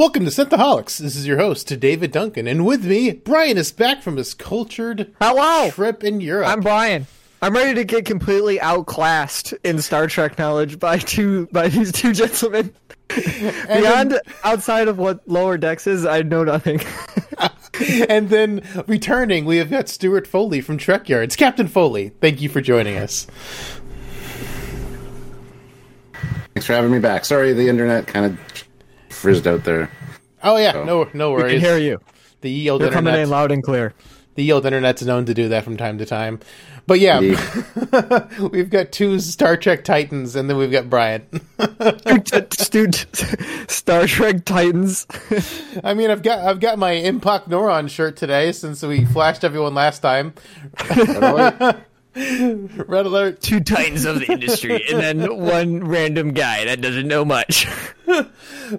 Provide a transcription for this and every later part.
Welcome to Synthaholics. This is your host, David Duncan, and with me, Brian is back from his cultured Hello. trip in Europe. I'm Brian. I'm ready to get completely outclassed in Star Trek knowledge by two by these two gentlemen. Beyond outside of what lower decks is, I know nothing. and then returning, we have got Stuart Foley from Trek Yards. Captain Foley, thank you for joining us. Thanks for having me back. Sorry, the internet kind of frizzed out there. Oh yeah, no, no we worries. can hear you. The yield You're coming internet, in loud and clear. the yield internet's known to do that from time to time. But yeah, Indeed. we've got two Star Trek Titans, and then we've got Brian. Dude, Star Trek Titans. I mean, I've got I've got my Impact Neuron shirt today since we flashed everyone last time. Red alert! two titans of the industry, and then one random guy that doesn't know much.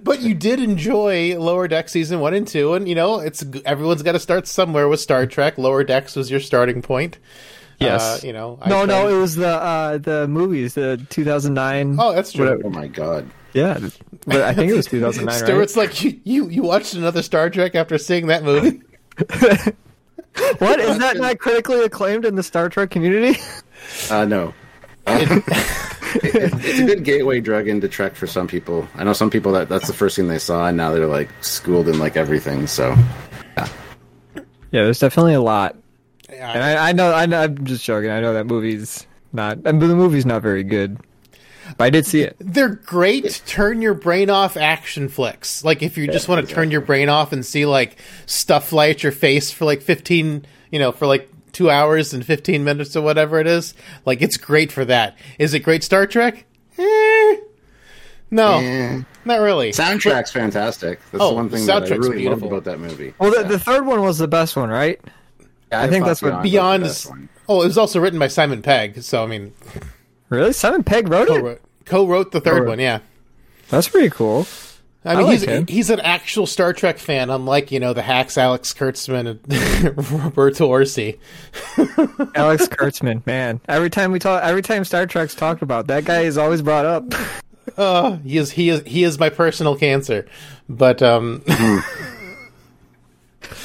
But you did enjoy Lower Deck season one and two, and you know it's everyone's got to start somewhere with Star Trek. Lower Decks was your starting point. Yes. Uh, you know. I no, no, it was the uh, the movies, the 2009. Oh, that's true. Whatever. Oh my god. Yeah, but I think it was 2009, right? Like you, you. You watched another Star Trek after seeing that movie. What is that not critically acclaimed in the Star Trek community? Uh, no. Uh, it- it's a good gateway drug into Trek for some people. I know some people that that's the first thing they saw, and now they're like schooled in like everything. So Yeah, yeah. there's definitely a lot, and I, I know, I know, I'm just joking. I know that movie's not, and the movie's not very good, but I did see it. they're great. Turn your brain off action flicks. Like if you just want to turn your brain off and see like stuff fly at your face for like fifteen, you know, for like two hours and fifteen minutes or whatever it is. Like it's great for that. Is it great Star Trek? Eh, no, Eh. not really. soundtrack's fantastic. That's Oh, the one thing that I really beautiful. loved about that movie. Well, the, the third one was the best one, right? Yeah, I think that's what was Beyond is. Oh, it was also written by Simon Pegg. So I mean, Really, Simon Pegg wrote it. co-wrote, co-wrote the third Co-wrote. one. Yeah. That's pretty cool. I mean, like he's him. he's an actual Star Trek fan, unlike you know the hacks Alex Kurtzman and Roberto Orci. Alex Kurtzman, man. Every time we talk, every time Star Trek's talked about, that guy is always brought up. Uh, he is he is he is my personal cancer. But um,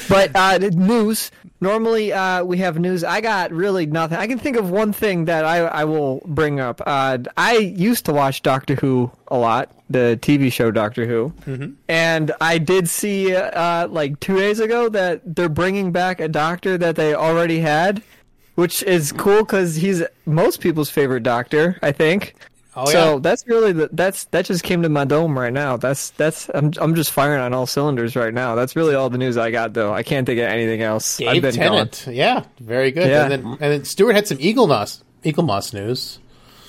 But uh, news. Normally, uh, we have news. I got really nothing. I can think of one thing that I, I will bring up. Uh, I used to watch Doctor Who a lot, the TV show Doctor Who, and I did see uh, like two days ago that they're bringing back a Doctor that they already had, which is cool because he's most people's favorite Doctor, I think. Oh so yeah, that's really the, that's that just came to my dome right now. That's that's I'm I'm just firing on all cylinders right now. That's really all the news I got though. I can't think of anything else. I've been Tennant. Yeah, very good. Yeah. And then and then Stewart had some Eaglemoss Eagle Moss news.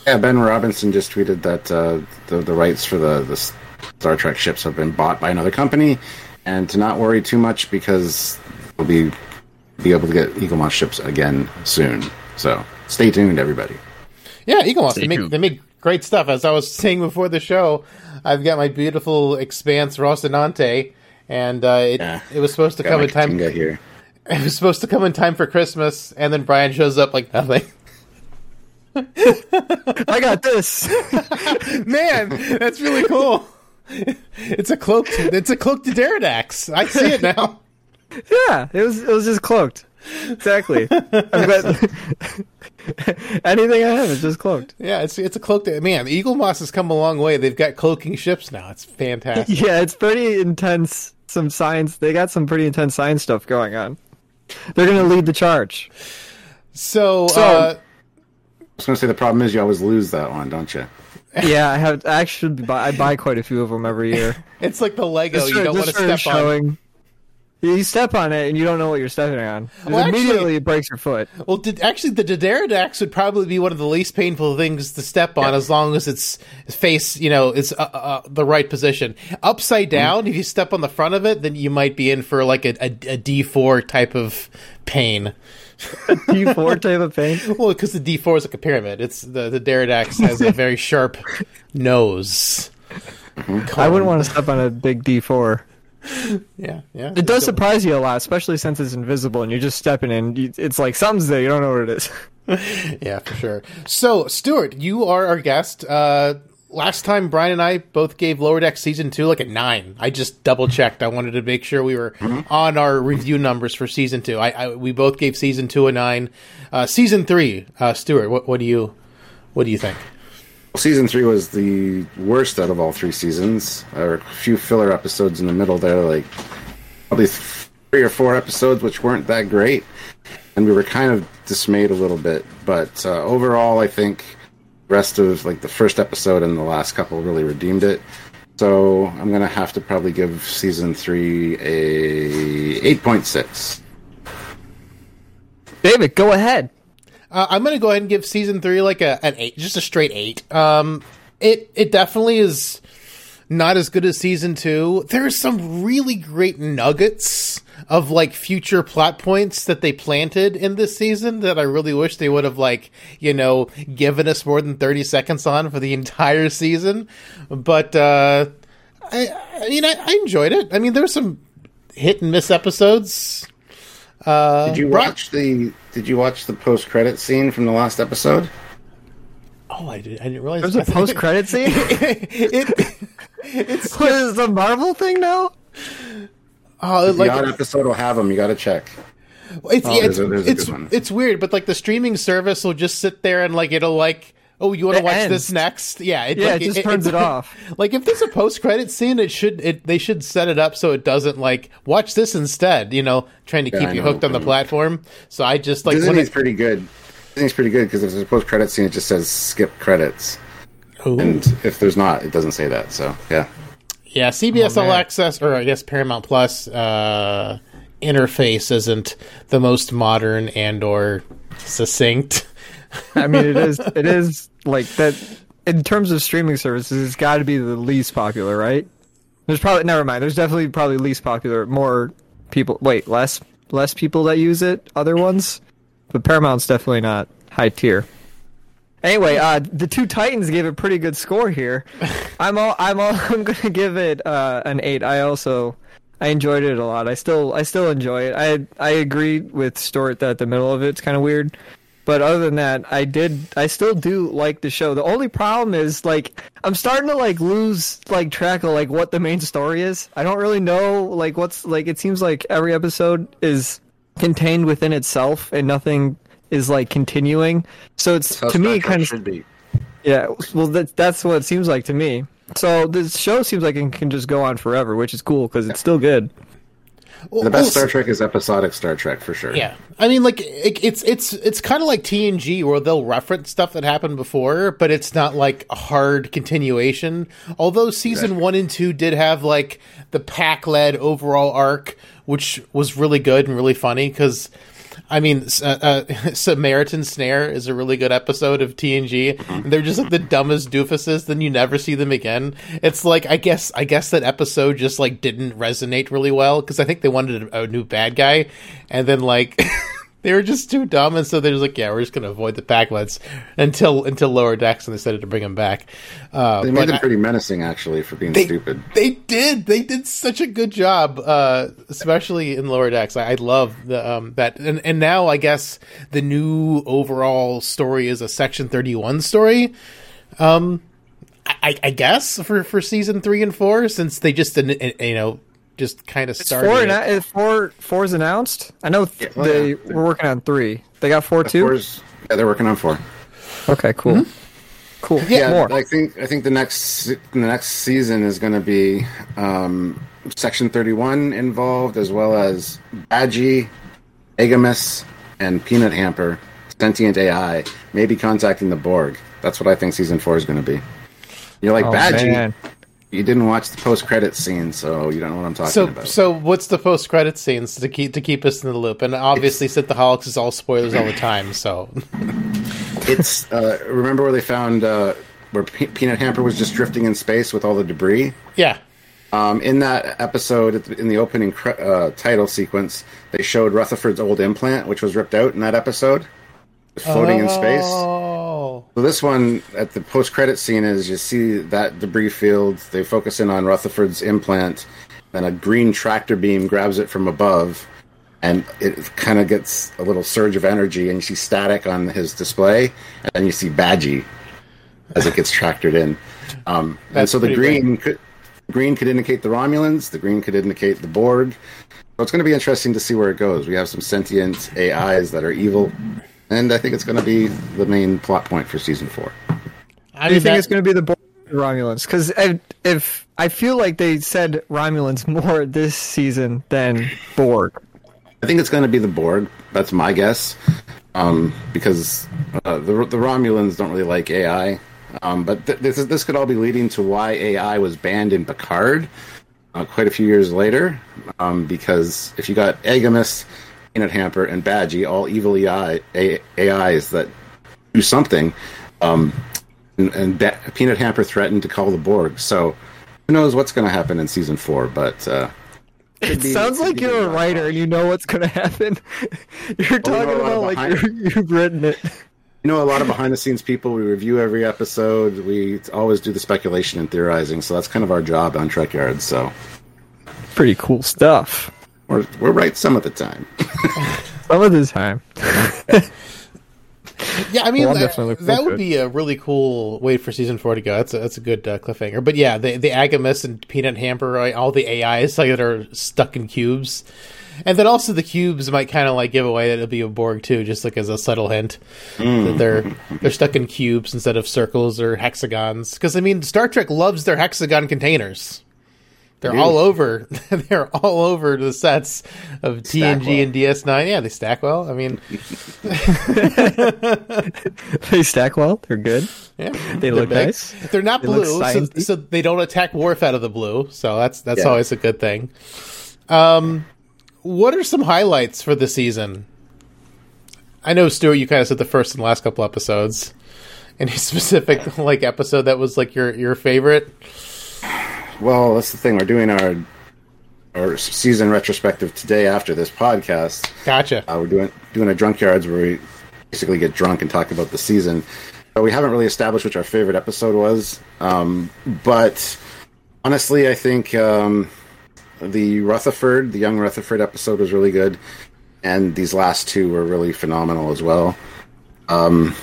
Yeah, Ben Robinson just tweeted that uh, the the rights for the the Star Trek ships have been bought by another company, and to not worry too much because we'll be be able to get Eaglemoss ships again soon. So stay tuned, everybody. Yeah, Eaglemoss. Stay They make tuned. they make great stuff. As I was saying before the show, I've got my beautiful Expanse Rocinante, and uh, it Yeah. it was supposed to Got come in time. Here. It was supposed to come in time for Christmas, and then Brian shows up like nothing. I got this. Man, that's really cool. It's a cloak. It's a cloak to D'deridex. I see it now. yeah, it was it was just cloaked. Exactly. I've got anything I have is just cloaked. Yeah, it's it's a cloak. To, man, the Eaglemoss has come a long way. They've got cloaking ships now. It's fantastic. Yeah, it's pretty intense. Some science. They got some pretty intense science stuff going on. They're gonna lead the charge. So, So- uh, I was going to say the problem is you always lose that one, don't you? Yeah, I have. I actually buy. I buy quite a few of them every year. it's like the Lego. Just you for- don't want to just for step on. You step on it and you don't know what you're stepping on. Well, actually- immediately it breaks your foot. Well, did, actually, the D'deridex would probably be one of the least painful things to step on, as long as its face, you know, is uh, uh, the right position. Upside down, if you step on the front of it, then you might be in for like a, a, a D four type of pain. D4 type of pain. Well, because the D four is like a pyramid. It's the the has a very sharp nose. I wouldn't want to step on a big D4. Yeah, yeah. It does surprise you a lot, especially since it's invisible and you're just stepping in. You, it's like something's there. You don't know what it is. Yeah, for sure. So, Stuart, you are our guest. Uh, last time Brian and I both gave Lower Deck season two like a nine. I just double checked. I wanted to make sure we were on our review numbers for season two. I, I we both gave season two a nine. Uh, season three, uh, Stuart, what, what do you what do you think? Season three was the worst out of all three seasons. There were a few filler episodes in the middle there, like probably three or four episodes, which weren't that great, and we were kind of dismayed a little bit. But uh, overall, I think the rest of like the first episode and the last couple really redeemed it. So I'm gonna have to probably give season three a eight point six. David, go ahead. Uh, I'm going to go ahead and give season three like a an eight, just a straight eight. Um, it it definitely is not as good as season two. There's some really great nuggets of like future plot points that they planted in this season that I really wish they would have like you know given us more than 30 seconds on for the entire season. But uh, I I mean I, I enjoyed it. I mean there were some hit and miss episodes. Uh, Did you Brian- watch the Did you watch the post credit scene from the last episode? Oh, I, did, I didn't realize There's a post credit scene. it, it's what is the Marvel thing now? oh, The like odd episode will have them. You got to check. it's Oh, yeah, there's it's, a- there's a it's, it's weird, but like the streaming service will just sit there and like it'll like oh you want to watch ends. this next yeah it, Yeah, like, it just turns it off. like if there's a post credit scene it should it they should set it up so it doesn't like watch this instead you know trying to Yeah, keep I you know. hooked on the platform so I just like when Disney's it, pretty good. Disney's pretty good because if there's a post credit scene, it just says skip credits, Ooh. and if there's not, it doesn't say that. So yeah, Yeah, CBS Oh, All. Access, or I guess Paramount Plus uh, interface isn't the most modern and or succinct. I mean, it is. It is like that. In terms of streaming services, it's got to be the least popular, right? There's probably never mind. There's definitely probably least popular. More people. Wait, less less people that use it. Other ones, but Paramount's definitely not high tier. Anyway, uh, the two Titans gave a pretty good score here. I'm all, I'm all, I'm gonna give it uh, an eight. I also I enjoyed it a lot. I still I still enjoy it. I I agree with Stuart that the middle of it's kind of weird. But other than that, I did I still do like the show. The only problem is like I'm starting to like lose like track of like what the main story is. I don't really know like what's like it seems like every episode is contained within itself and nothing is like continuing. So it's to me kind of should be. yeah, well, that, that's what it seems like to me. So this show seems like it can just go on forever, which is cool because it's still good. The best Star Trek is episodic Star Trek for sure. Yeah, I mean, like it, it's it's it's kind of like TNG where they'll reference stuff that happened before, but it's not like a hard continuation. Although season one and two did have like the Pakled overall arc, which was really good and really funny because. I mean, uh, uh, Samaritan Snare is a really good episode of TNG. And they're just like the dumbest doofuses. Then you never see them again. It's like I guess I guess that episode just like didn't resonate really well because I think they wanted a, a new bad guy, and then like they were just too dumb, and so they're just like, yeah, we're just gonna avoid the Pakleds until until lower decks, and they decided to bring them back. Uh, They made them pretty menacing actually for being they, stupid. They did. They did such a good job, uh, especially in lower decks. I, I love the um, that, and and now I guess the new overall story is a Section Thirty One story. Um, I, I guess for for season three and four, since they just didn't, you know, just kind of started. Four, it. uh, four, four's announced. I know th- Yeah, well, they yeah. were working on three. They got four too. Four's- yeah, they're working on four. Okay, cool, cool. Yeah, more. I think I think the next the next season is going to be um, Section Thirty One involved, as well as Badgey, AGIMUS, and Peanut Hamper, sentient AI, maybe contacting the Borg. That's what I think season four is going to be. You're like Oh, Badgey. man. You didn't watch the post credit scene, so you don't know what I'm talking So, about. so what's the post credit scenes to keep to keep us in the loop? And obviously, Sithaholics is all spoilers all the time. So, it's uh, remember where they found uh, where Pe- Peanut Hamper was just drifting in space with all the debris. yeah, Um, in that episode, in the opening cre- uh, title sequence, they showed Rutherford's old implant, which was ripped out in that episode, floating in space. So this one, at the post-credit scene, is you see that debris field. They focus in on Rutherford's implant, then a green tractor beam grabs it from above, and it kind of gets a little surge of energy, and you see static on his display, and then you see Badgey as it gets tractored in. Um, and so the green could green could indicate the Romulans, the green could indicate the Borg. So it's going to be interesting to see where it goes. We have some sentient AIs that are evil, and I think it's going to be the main plot point for season four. I Do you mean, think that- it's going to be the Borg Romulans? Because if I feel like they said Romulans more this season than Borg. I think it's going to be the Borg. That's my guess, um, because uh, the the Romulans don't really like AI. Um, but th- this is, this could all be leading to why AI was banned in Picard uh, quite a few years later. Um, because if you got AGIMUS, Peanut Hamper, and Badgey, all evil AI, A- AIs that do something, um, and, and ba- Peanut Hamper threatened to call the Borg. So who knows what's going to happen in season four? But uh, It be- sounds like you're a writer and you know what's going to happen. You're Oh, talking a lot about like you're, you've written it. You know, a lot of behind the scenes people. We review every episode. We always do the speculation and theorizing. So that's kind of our job on Trek Yard. So Pretty cool stuff. We're we're right some of the time. Some of the time. Yeah, I mean Well, that, that would be a really cool way for season four to go. That's a, that's a good uh, cliffhanger. But yeah, the the AGIMUS and Peanut Hamper, right, all the AIs like, that are stuck in cubes, and then also the cubes might kind of like give away that it'll be a Borg too, just like as a subtle hint that they're they're stuck in cubes instead of circles or hexagons. Because I mean, Star Trek loves their hexagon containers. They're all over. They're all over the sets of Stack TNG well. and DS9. Yeah, they stack well. I mean, They stack well. They're good. Yeah, They look big. nice. They're not They blue, so, so they don't attack Worf out of the blue. So that's that's Yeah. always a good thing. Um, what are some highlights for the season? I know Stuart, you kind of said the first and last couple episodes. Any specific like episode that was like your your favorite? Well, that's the thing. We're doing our our season retrospective today after this podcast. Gotcha. Uh, we're doing doing a drunk yards where we basically get drunk and talk about the season. But we haven't really established which our favorite episode was. Um, but honestly, I think um, the Rutherford, the young Rutherford episode was really good, and these last two were really phenomenal as well. Um,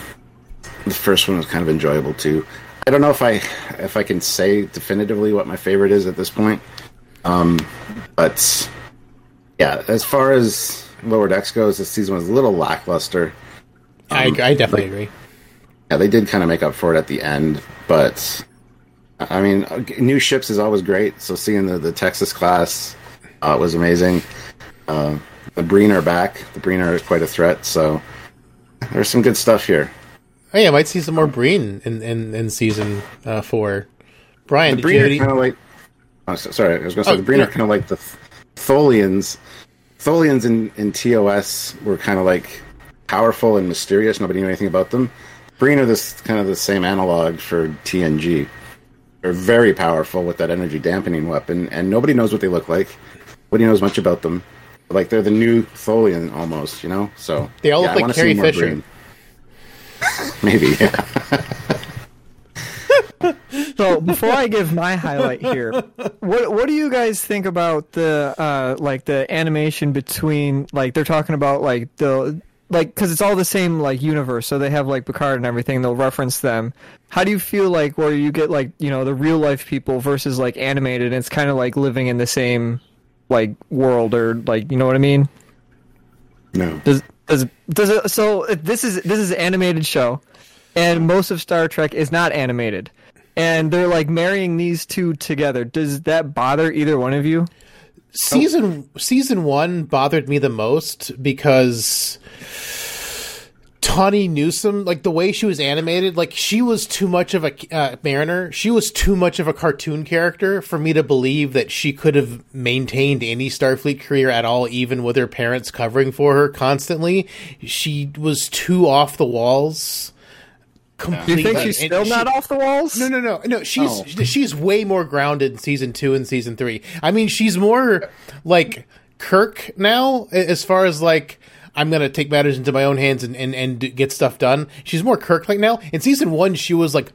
the first one was kind of enjoyable too. I don't know if I if I can say definitively what my favorite is at this point. Um, but yeah, as far as Lower Decks goes, this season was a little lackluster. I, I definitely agree. Yeah, they did kind of make up for it at the end, but I mean, new ships is always great. So seeing the, the Texas class uh, was amazing. Uh, the Breen are back. The Breen are quite a threat. So there's some good stuff here. Oh yeah, I might see some more Breen in in, in season uh, four. Brian, The Breen are kind of like. Oh, so- sorry, I was going to say Oh, the Breen yeah. are kind of like the Tholians. Tholians in, in TOS were kind of like powerful and mysterious. Nobody knew anything about them. Breen are this kind of the same analog for TNG. They're very powerful with that energy dampening weapon, and nobody knows what they look like. Nobody knows much about them. Like they're the new Tholian almost, you know. So They all look I like Carrie Fisher. Breen. Maybe. Yeah. So before I give my highlight here, what what do you guys think about the uh like the animation between like they're talking about like the like because it's all the same like universe, so they have like Picard and everything. They'll reference them. How do you feel like where you get like you know the real life people versus like animated? And it's kind of like living in the same like world or like you know what I mean? no. Does does does it, so this is this is an animated show, and most of Star Trek is not animated, and they're like marrying these two together. Does that bother either one of you? season season one bothered me the most because Tawny Newsome, like the way she was animated, like she was too much of a uh, Mariner. She was too much of a cartoon character for me to believe that she could have maintained any Starfleet career at all, even with her parents covering for her constantly. She was too off the walls. Do you think she's And still she- not off the walls? no, no, no, no. She's Oh. she's way more grounded in season two and season three. I mean, she's more like Kirk now, as far as like I'm gonna take matters into my own hands and and and get stuff done. She's more Kirk like now. In season one, she was like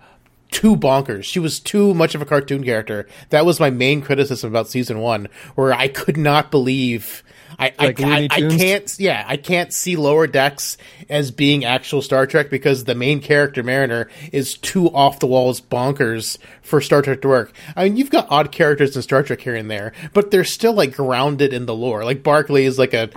too bonkers. She was too much of a cartoon character. That was my main criticism about season one, where I could not believe. I, Like I, I, I can't yeah I can't see Lower Decks as being actual Star Trek because the main character Mariner is too off the walls bonkers for Star Trek to work. I mean you've got odd characters in Star Trek here and there, but they're still like grounded in the lore. Like Barclay is like a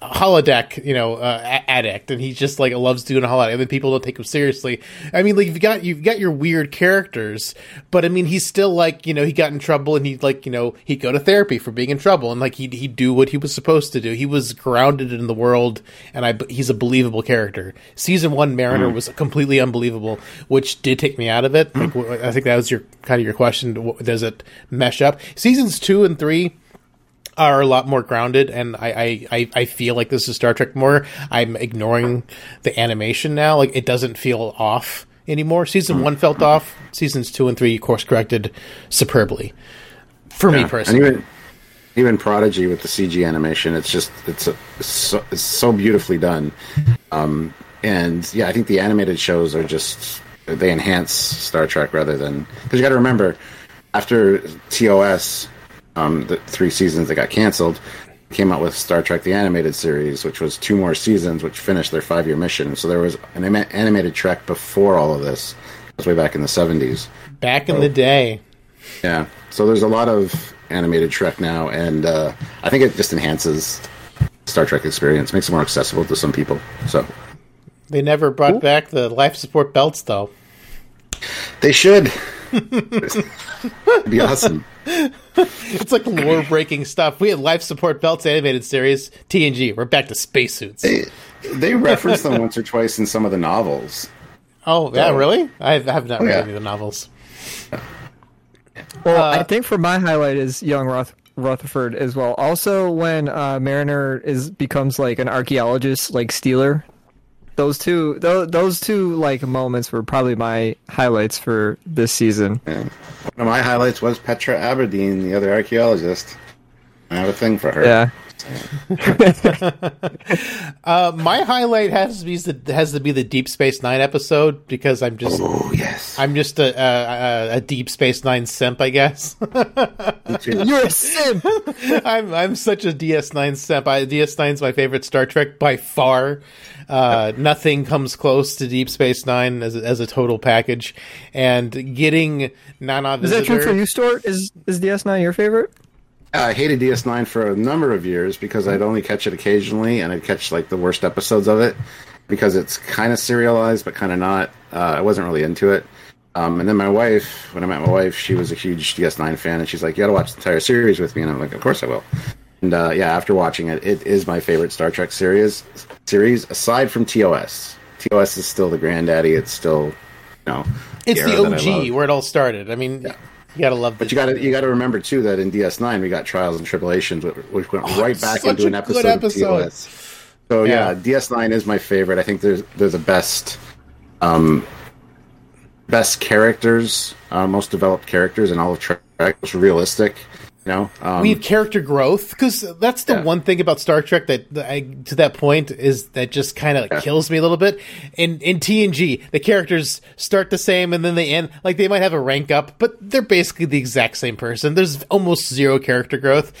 holodeck, you know, uh, addict, and he just like loves doing a holodeck, and then people don't take him seriously. I mean, like you've got you've got your weird characters, but I mean, he's still like you know he got in trouble, and he like you know he'd go to therapy for being in trouble, and like he'd he'd do what he was supposed to do. He was grounded in the world, and I he's a believable character. Season one Mariner was completely unbelievable, which did take me out of it. Like, I think that was your kind of your question. Does it mesh up? Seasons two and three are a lot more grounded, and I, I, I, feel like this is Star Trek more. I'm ignoring the animation now; like it doesn't feel off anymore. Season one felt off. Seasons two and three course corrected superbly for me and personally. even even Prodigy with the CG animation, it's just it's, a, it's, so, it's so beautifully done. Um, and yeah, I think the animated shows are just they enhance Star Trek rather than because you got to remember after TOS, um, the three seasons that got canceled. Came out with Star Trek: The Animated Series, which was two more seasons, which finished their five-year mission. So there was an anima- animated Trek before all of this. It was way back in the '70s. Back in the day, Yeah. So there's a lot of animated Trek now, and uh, I think it just enhances Star Trek experience, makes it more accessible to some people. So they never brought back the life support belts, though. they should. It'd be awesome. It's like lore breaking stuff. We had life support belts animated series TNG. We're back to spacesuits. They, they reference them once or twice in some of the novels. Oh yeah, really? I have, I have not read yeah. any of the novels. Well, Uh, I think for my highlight is young Roth- Rutherford as well. Also, when uh, Mariner is becomes like an archaeologist, like Steeler. Those two, those, those two like moments were probably my highlights for this season. Yeah. One of my highlights was Petra Aberdeen, the other archaeologist. I have a thing for her. Yeah, Uh, my highlight has to be the, has to be the Deep Space Nine episode because I'm just Oh yes. I'm just a, a, a Deep Space Nine simp, I guess. you're a simp. I'm I'm such a DS9 simp. I, DS9 is my favorite Star Trek by far. Uh, nothing comes close to Deep Space Nine as a, as a total package, and getting Nana Is that true for you, Stuart? Is is DS9 your favorite? I hated DS9 for a number of years because I'd only catch it occasionally, and I'd catch like the worst episodes of it because it's kind of serialized but kind of not. Uh, I wasn't really into it. Um, and then my wife, when I met my wife, she was a huge DS9 fan, and she's like, "You got to watch the entire series with me." And I'm like, "Of course I will." And uh, yeah, after watching it, it is my favorite Star Trek series. Series aside from TOS, TOS is still the granddaddy. It's still, you know, it's the that I love. OG where it all started. I mean, you gotta love. But you got to you got to remember too that in DS9 we got Trials and Tribulations, which, went right back into an episode, episode. of TOS. So yeah. Yeah. DS9 is my favorite. I think they're they're the best, um, best characters, uh, most developed characters in all of Trek. Most realistic, know. Um, we have character growth because that's the Yeah. one thing about Star Trek that, that I, to that point is that just kind of kills me a little bit. In in TNG, the characters start the same and then they end like they might have a rank up, but they're basically the exact same person. There's almost zero character growth.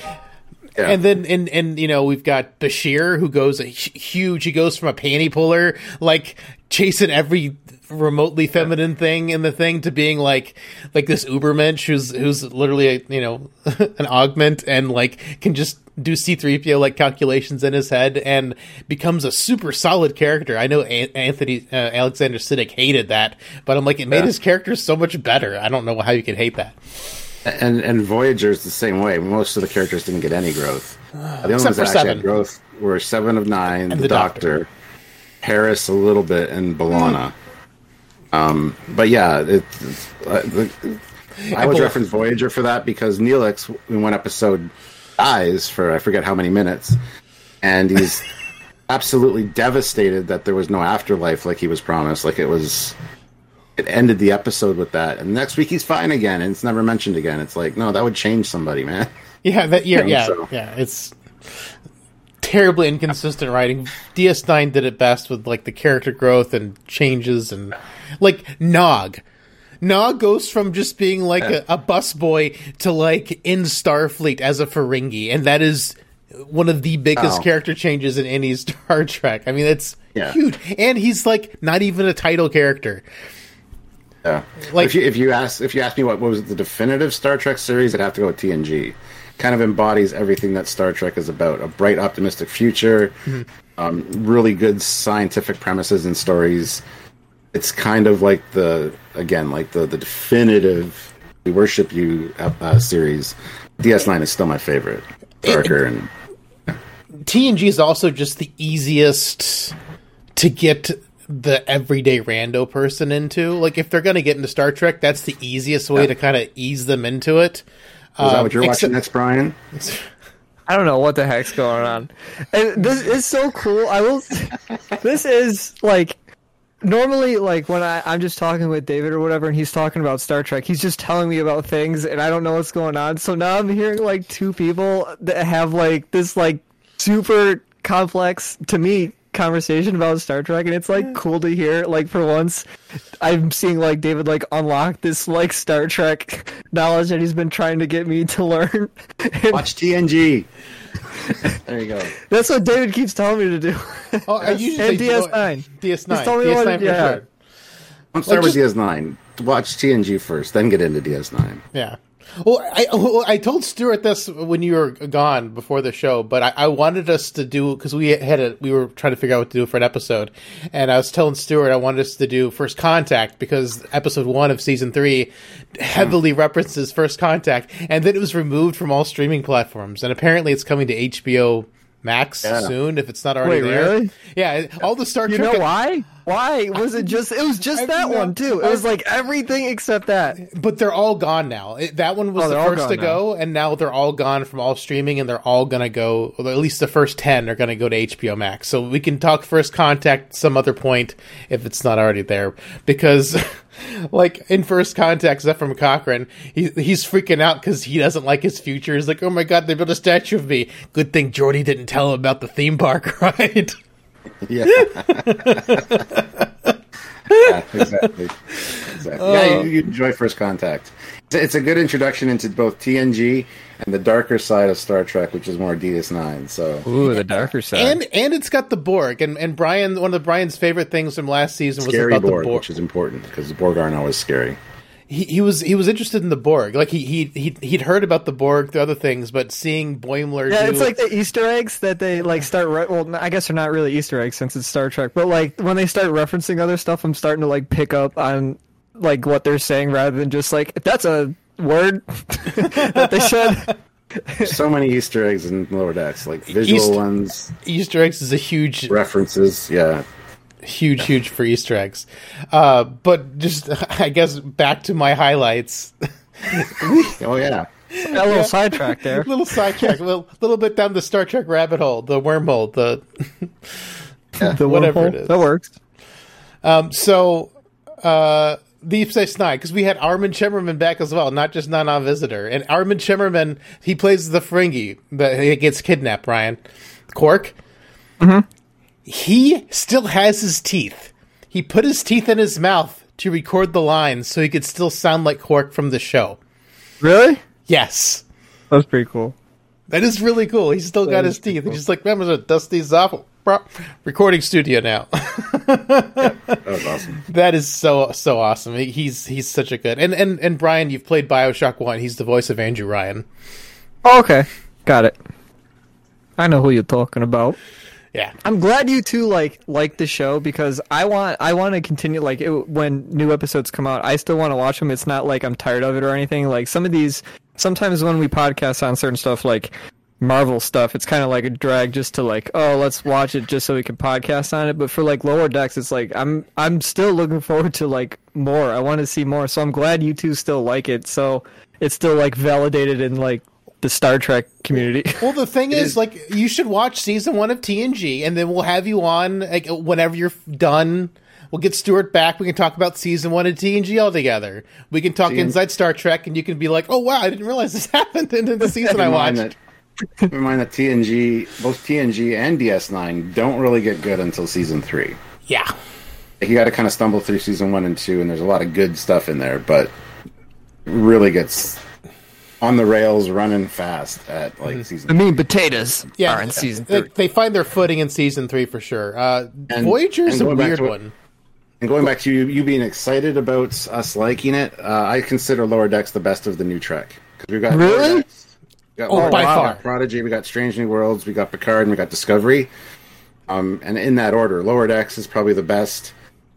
Yeah. And then, and and you know, we've got Bashir who goes a huge. He goes from a panty puller, like chasing every remotely feminine thing in the thing, to being like like this Ubermensch who's who's literally a, you know an augment and like can just do C3PO like calculations in his head and becomes a super solid character. I know An- Anthony uh, Alexander Siddig hated that, but I'm like it made Yeah. his character so much better. I don't know how you could hate that. And and Voyager's the same way. Most of the characters didn't get any growth. the only ones that actually Seven. had growth were Seven of Nine, the, the Doctor. Doctor, Harris a little bit, and B'Elanna. Um, but yeah, it, uh, the, I Bal- reference Voyager for that because Neelix in one episode dies for I forget how many minutes, and he's absolutely devastated that there was no afterlife like he was promised. Like it was, it ended the episode with that, and next week he's fine again, and it's never mentioned again. It's like no, that would change somebody, man. Yeah, that yeah, Yeah, yeah, so- yeah. It's terribly inconsistent writing. DS9 did it best with like the character growth and changes and like Nog. Nog goes from just being like a, a busboy to like in Starfleet as a Ferengi, and that is one of the biggest Wow. character changes in any Star Trek. I mean, it's Yeah. huge, and he's like not even a title character. Yeah. Like- if you if you ask if you ask me what what was the definitive Star Trek series, I'd have to go with TNG. Kind of embodies everything that Star Trek is about: a bright, optimistic future, um, really good scientific premises and stories. It's kind of like the again, like the the definitive "We Worship You" uh, uh, series. DS9 is still my favorite. Darker and TNG is also just the easiest to get the everyday rando person into. Like, if they're going to get into Star Trek, that's the easiest way to kind of ease them into it. is that Um, what you're except- watching next, Brian? I don't know what the heck's going on. And this is so cool. I will. This is like normally like when I I'm just talking with David or whatever, and he's talking about Star Trek. He's just telling me about things, and I don't know what's going on. So now I'm hearing like two people that have like this like super complex to me conversation about Star Trek, and it's like cool to hear. Like for once, I'm seeing like David like unlock this like Star Trek knowledge that he's been trying to get me to learn. And Watch TNG. there you go. That's what David keeps telling me to do. Oh, I usually And DS9. DS9. Just tell me what- DS9 for yeah. sure. Don't start Like, with DS9. Watch TNG first, then get into DS9. Yeah. Well, I well, I told Stuart this when you were gone before the show, but I, I wanted us to do because we had a we were trying to figure out what to do for an episode, and I was telling Stuart I wanted us to do First Contact because episode one of season three heavily references First Contact, and then it was removed from all streaming platforms, and apparently it's coming to HBO Max Yeah. soon if it's not already Wait, there. really? Yeah, all the Star Trek. You know why? Why was it just? It was just I that know. one too. It was like everything except that. But they're all gone now. It, that one was Oh, the first to gone go, and now they're all gone from all streaming, and they're all gonna go. Well, at least the first ten are gonna go to HBO Max. So we can talk First Contact some other point if it's not already there, because. Like in First Contact, Zefram Cochrane, he, he's freaking out because he doesn't like his future. He's like, "Oh my god, they built a statue of me." Good thing Geordi didn't tell him about the theme park, right? Yeah. yeah, exactly. exactly. Yeah, you, you enjoy First Contact. It's, it's a good introduction into both TNG and the darker side of Star Trek, which is more DS9. So Ooh, the darker side. and and it's got the Borg, and and Brian, one of the Brian's favorite things from last season was scary about Borg, the Borg. which is important because the Borg aren't always scary. He, he was he was interested in the Borg. Like he he he he'd heard about the Borg, the other things, but seeing Boimler yeah, do it's like the Easter eggs that they like start. Re- well, I guess they're not really Easter eggs since it's Star Trek, but like when they start referencing other stuff, I'm starting to like pick up on like what they're saying rather than just like that's a word that they said. so many Easter eggs in Lower Decks, like visual East- ones, Easter eggs is a huge references. Yeah, huge huge for Easter eggs. Uh, but just I guess back to my highlights. oh yeah. Got a little sidetrack there. little sidetrack, a little, little bit down the Star Trek rabbit hole, the wormhole, the The whatever wormhole. it is. That works. Um, so, uh, Deep Space Nine, because we had Armin Shimerman back as well, not just Nana Visitor. And Armin Shimerman, he plays the Ferengi that he gets kidnapped, Ryan. Quark. Mm-hmm. He still has his teeth. He put his teeth in his mouth to record the lines so he could still sound like Quark from the show. Really? Yes. That's pretty cool. That is really cool. He's still got his teeth. He's just like, remember to dust these off. Recording studio now. That was awesome. That is so so awesome. He's he's such a good and and and Brian, you've played Bioshock One. He's the voice of Andrew Ryan. Oh, okay, got it. I know who you're talking about. Yeah, I'm glad you two like like the show because I want I want to continue like it, when new episodes come out. I still want to watch them. It's not like I'm tired of it or anything. Like some of these, sometimes when we podcast on certain stuff like Marvel stuff, it's kind of like a drag just to like oh let's watch it just so we can podcast on it. But for like Lower Decks, it's like I'm I'm still looking forward to like more. I want to see more. So I'm glad you two still like it. So it's still like validated in like the Star Trek community. Well, the thing is, like, you should watch season one of TNG, and then we'll have you on like whenever you're done. We'll get Stuart back. We can talk about season one of TNG all together. We can talk See, inside Star Trek, and you can be like, "Oh wow, I didn't realize this happened in the season I Keep in mind watched." that- keep in mind that TNG, both TNG and DS9, don't really get good until season three. Yeah, you got to kind of stumble through season one and two, and there's a lot of good stuff in there, but really gets on the rails, running fast at like season. I mean, potatoes Yeah, are in season they, three. they find their footing in season three for sure. Uh, And- Voyager's and a going back weird to what- one. And going back to you, you being excited about us liking it, uh, I consider Lower Decks the best of the new Trek because we've got Really? Decks, we got Oh, Lower by Decks, far. Prodigy, we got Strange New Worlds, we got Picard, and we got Discovery. Um, and in that order, Lower Decks is probably the best.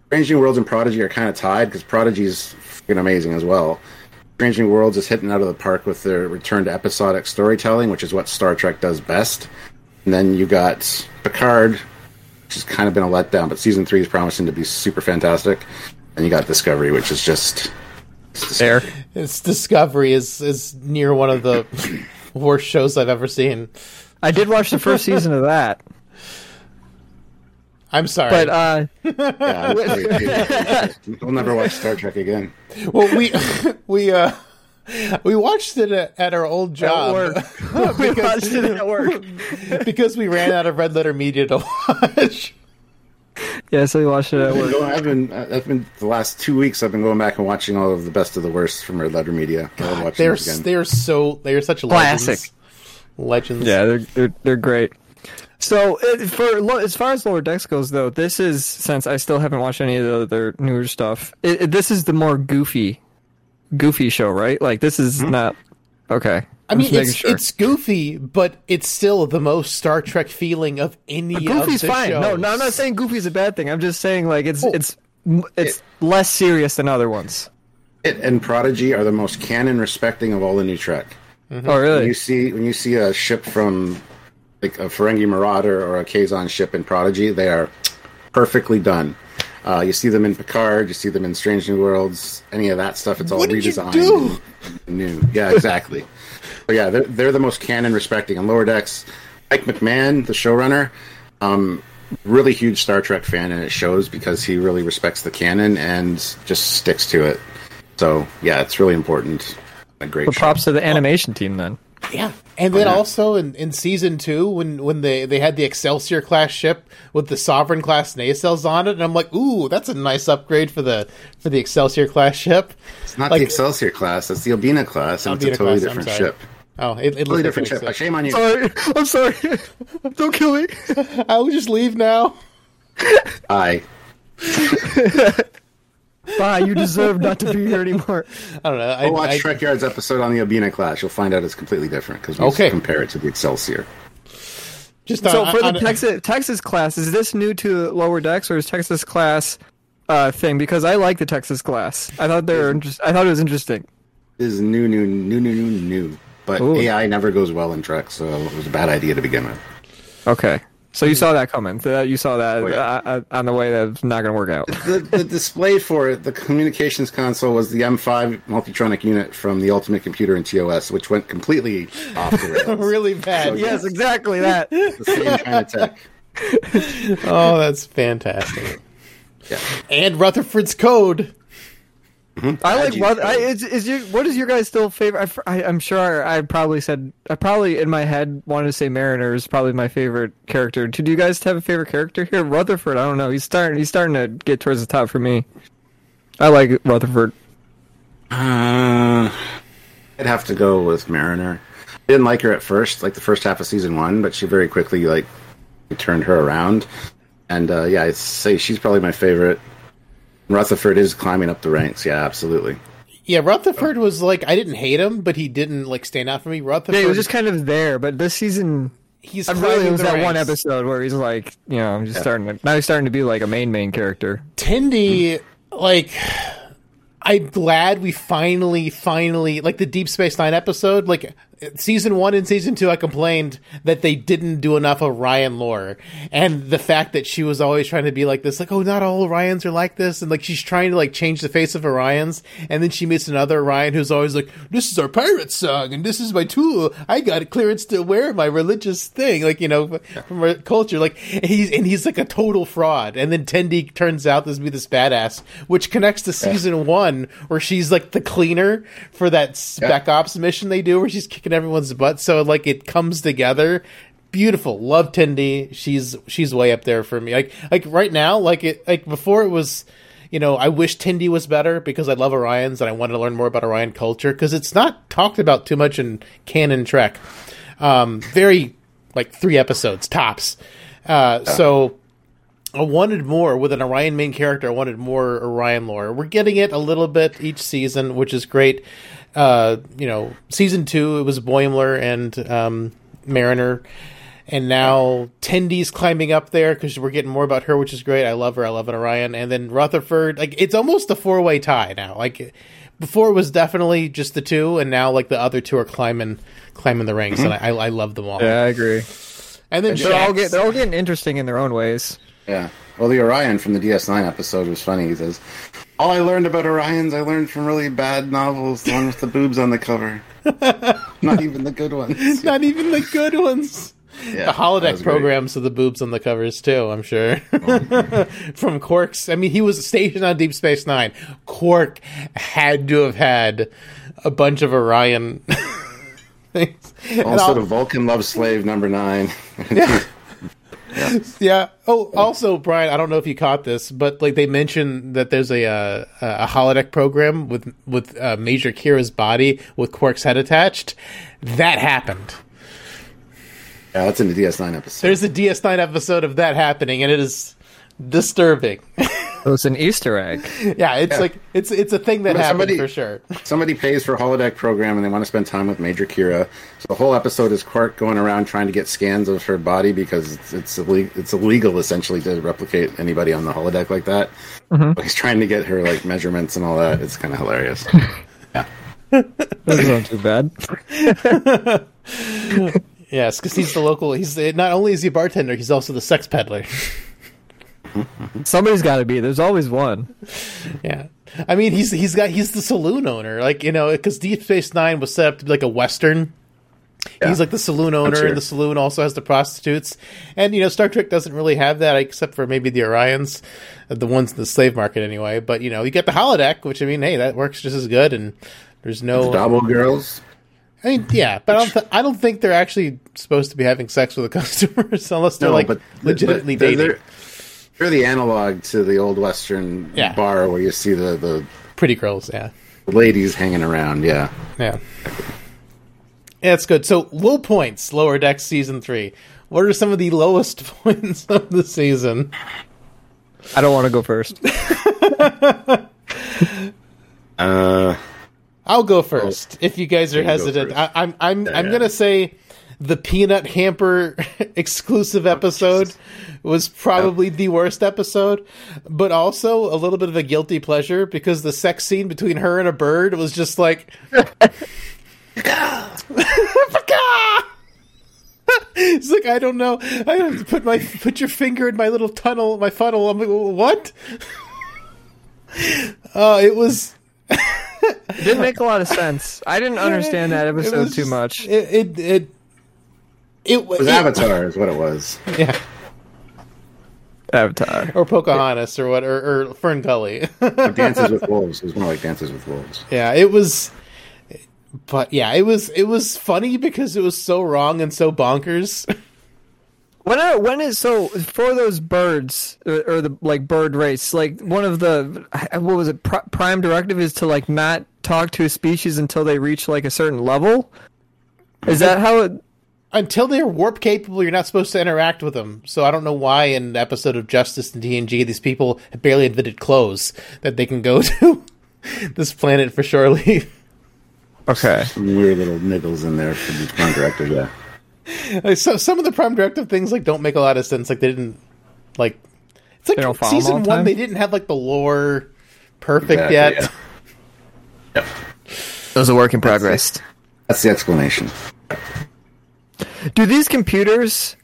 Strange New Worlds and Prodigy are kind of tied because Prodigy is freaking amazing as well. Strange New Worlds is hitting out of the park with their return to episodic storytelling, which is what Star Trek does best. And then you got Picard, which has kind of been a letdown, but season three is promising to be super fantastic. And you got Discovery, which is just There. Its Discovery is is near one of the worst shows I've ever seen. I did watch the first season of that, I'm sorry, but uh, yeah, we'll never watch Star Trek again. well, we we uh we watched it at, at our old at job work, we watched it at work. because we ran out of Red Letter Media to watch. Yeah, so we watched it at I've been work. I've been, I've been the last two weeks. I've been going back and watching all of the best of the worst from Red Letter Media. I'll They're they're so they're such Classic. legends. Legends. Yeah, they're they're, they're great. So for as far as Lower Decks goes, though, this is since I still haven't watched any of the other newer stuff. It, it- this is the more goofy, goofy show, right? Like this is hmm? not okay. I mean, it's sure. it's goofy, but it's still the most Star Trek feeling of any of Goofy's the fine. shows. No, no, I'm not saying Goofy's a bad thing. I'm just saying like it's Oh. it's it's less serious than other ones. It and Prodigy are the most canon respecting of all the new Trek. Mm-hmm. Oh, When really? you see when you see a ship from like a Ferengi Marauder or a Kazon ship in Prodigy, they are perfectly done. Uh, you see them in Picard, you see them in Strange New Worlds, any of that stuff. It's all What did you redesigned. do? New, yeah, exactly. but yeah, they're, they're the most canon respecting. On Lower Decks, Mike McMahan, the showrunner, um, really huge Star Trek fan, and it shows because he really respects the canon and just sticks to it. So yeah, it's really important. A great But show. props to the animation team then. Yeah, and then oh, also in, in season two, when when they they had the Excelsior class ship with the Sovereign class nacelles on it, and I'm like, ooh, that's a nice upgrade for the for the Excelsior class ship. It's not Like- the Excelsior class. It's the Obena class, and Obena it's a totally class, I'm different ship. Oh, it, it Totally looks different ship. Excel- Shame on you. Sorry, I'm sorry. Don't kill me. I'll just leave now. Aye. Bye. You deserve not to be here anymore. I don't know. I, Go watch I- Trek Yard's episode on the Obena class. You'll find out it's completely different because we Okay. compare it to the Excelsior. just So on- for the on- Texas Texas class, is this new to Lower Decks or is Texas class uh, thing? Because I like the Texas class. I thought they were. Interest- I thought it was interesting. This is new, new, new, new, new, new. But Ooh. AI never goes well in Trek, so it was a bad idea to begin with. Okay, so you saw that coming. So you saw that Oh, yeah. uh, uh, on the way that it's not going to work out. The, the display for it, the communications console, was the M5 Multitronic unit from the Ultimate Computer in TOS, which went completely off the rails. really bad. yes, exactly that. the same kind of tech. Oh, that's fantastic. Yeah. And Rutherford's code. I like what. I, is, is your what is your guys still favorite? I, I, am sure I probably said I probably in my head wanted to say Mariner is probably my favorite character. Do you guys have a favorite character here? Rutherford, I don't know. He's starting he's starting to get towards the top for me. I like Rutherford. Uh, I'd have to go with Mariner. I didn't like her at first, like the first half of season one, but she very quickly like turned her around. And uh, yeah, I'd say she's probably my favorite. Rutherford is climbing up the ranks. Yeah, absolutely. Yeah, Rutherford was like I didn't hate him, but he didn't like stand out for me. Rutherford, Yeah, he was just kind of there, but this season he's I really it was the that one episode where he's like, you know, I'm just starting to now he's starting to be like a main main character. Tendi, like, I'm glad we finally, finally, like the Deep Space Nine episode, like season one and season two, I complained that they didn't do enough of Orion lore, and the fact that she was always trying to be like this, like, oh, not all Orions are like this, and like she's trying to like change the face of Orions, and then she meets another Orion who's always like, this is our pirate song, and this is my tool. I got clearance to wear my religious thing, like you know, from our culture, like and he's and he's like a total fraud, and then Tendi turns out to be this badass, which connects to season one where she's like the cleaner for that spec ops mission they do, where she's kicking everyone's butt. So like it comes together beautiful. Love Tendi. She's she's way up there for me. Like like right now, like it like before it was. You know, I wish Tendi was better because I love Orions and I wanted to learn more about Orion culture because it's not talked about too much in canon Trek. Um, very like three episodes tops. Uh, so I wanted more with an Orion main character. I wanted more Orion lore. We're getting it a little bit each season, which is great. Uh, you know, season two it was Boimler and um, Mariner, and now Tendi's climbing up there because we're getting more about her, which is great. I love her. I love an Orion, and then Rutherford. Like it's almost a four way tie now. Like before it was definitely just the two, and now like the other two are climbing climbing the ranks, and I, I love them all. Yeah, I agree. And then They're all Shax- get, they're all getting interesting in their own ways. Yeah. Well, the Orion from the DS9 episode was funny. He says, "All I learned about Orions, I learned from really bad novels, the one with the boobs on the cover. Not even the good ones." not even the good ones. Yeah, the holodeck great. programs of the boobs on the covers too. I'm sure from Quark's. I mean, he was stationed on Deep Space Nine. Quark had to have had a bunch of Orion things. Also, al- the Vulcan love slave number nine. yeah. Oh, also, Brian, I don't know if you caught this, but like they mentioned that there's a uh, a holodeck program with with uh, Major Kira's body with Quark's head attached. That happened. yeah, that's in the DS9 episode. There's a DS9 episode of that happening, and it is disturbing. Oh, it was an Easter egg. yeah, it's like it's it's a thing that But happened somebody- for sure. Somebody pays for a holodeck program and they want to spend time with Major Kira. So the whole episode is Quark going around trying to get scans of her body because it's it's, ille- it's illegal essentially to replicate anybody on the holodeck like that. Mm-hmm. But he's trying to get her like measurements and all that. It's kind of hilarious. yeah. That's not too bad. Yes, because he's the local. He's not only is he a bartender, he's also the sex peddler. Somebody's got to be. There's always one. yeah, I mean he's he's got he's the saloon owner. Like you know, because Deep Space Nine was set up to be like a western. He's like the saloon owner, sure. and the saloon also has the prostitutes. And you know, Star Trek doesn't really have that, except for maybe the Orions, uh, the ones in the slave market anyway. But you know, you get the holodeck, which I mean, hey, that works just as good. And there's no, Dabo girls. I mean, yeah, but I don't, th- I don't think they're actually supposed to be having sex with the customers unless they're No, like but legitimately but they're, dating. They're, they're the analog to the old western Yeah. bar where you see the, the Pretty girls, yeah, ladies hanging around. Yeah. yeah, yeah. It's good. So low points, lower deck season three. What are some of the lowest points of the season? I don't want to go first. Uh, I'll go first. If you guys are You go hesitant, first. I, I'm I'm I'm yeah. gonna say the peanut hamper exclusive episode was probably the worst episode, but also a little bit of a guilty pleasure because the sex scene between her and a bird was just like. It's like I don't know. I have to put my put your finger in my little tunnel, my funnel. I'm like, what? Oh, it was It didn't make a lot of sense. I didn't understand that episode was too much. It it it, it, it was Avatar, is what it was. yeah, Avatar. or Pocahontas or what, or, or Fern Gully. Dances with Wolves. It was more like Dances with Wolves. yeah, it was. But yeah, it was it was funny because it was so wrong and so bonkers. When are, when is so for those birds or, or the like bird race? Like one of the what was it? Pri- prime directive is to like not talk to a species until they reach like a certain level. Is that how it? Until they're warp capable, you're not supposed to interact with them. So I don't know why in an episode of Justice and TNG, these people have barely invented clothes that they can go to this planet for shore leave. Okay. Some weird little niggles in there for the prime directive. Yeah. Like, so some of the prime directive things like don't make a lot of sense. Like they didn't like it's like They don't follow them all season one. time? They didn't have like the lore perfect Exactly, yet. yeah. Yep. It was a work in progress. That's the explanation. Do these computers,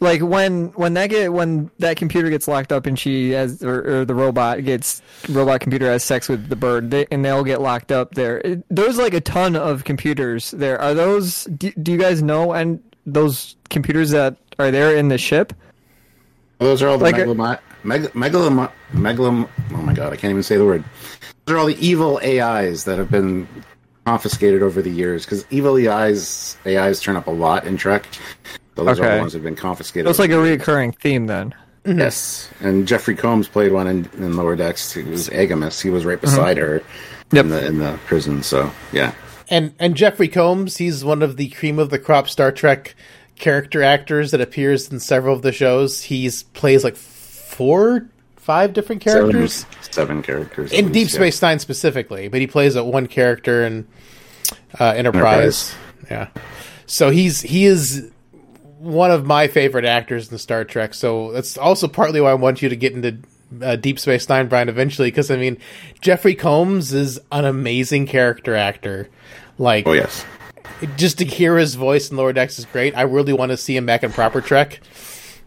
like when when that get when that computer gets locked up and she has or, or the robot gets robot computer has sex with the bird they, and they all get locked up there. it- There's like a ton of computers there. Are those? Do, do you guys know and those computers that are there in the ship? Those are all the Like uh, a- megaloma, meg, megaloma, megalom. Oh my god, I can't even say the word. Those are all the evil AIs that have been confiscated over the years because evil AIs AIs turn up a lot in Trek, So those are the ones that have been confiscated. It's like a reoccurring theme then. Mm-hmm. Yes, and Jeffrey Combs played one in, in Lower Decks. He was AGIMUS. He was right beside mm-hmm. her Yep. in the in the prison. So yeah, And and Jeffrey Combs, he's one of the cream of the crop Star Trek character actors that appears in several of the shows. He's plays like four, five different characters seven, seven characters in at Deep least, yeah. Space Nine specifically, but he plays a one character in uh, Enterprise. Yeah, so he's he is one of my favorite actors in Star Trek. So that's also partly why I want you to get into uh, Deep Space Nine, Brian, eventually, because I mean, Jeffrey Combs is an amazing character actor. Like, Oh yes, just to hear his voice in Lower Decks is great. I really want to see him back in Proper Trek,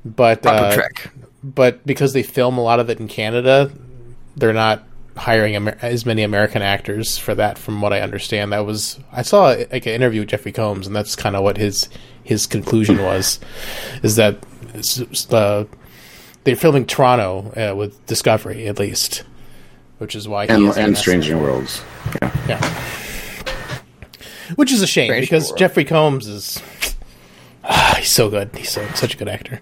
but Proper uh, Trek. But because they film a lot of it in Canada, they're not hiring Amer- as many American actors for that. From what I understand, that was I saw like an interview with Jeffrey Combs, and that's kind of what his his conclusion was, is that s- s- uh, they're filming Toronto uh, with Discovery at least, which is why he and is and in Strange New Worlds. Yeah. yeah. Which is a shame Strange because World. Jeffrey Combs is ah, he's so good. He's so such a good actor.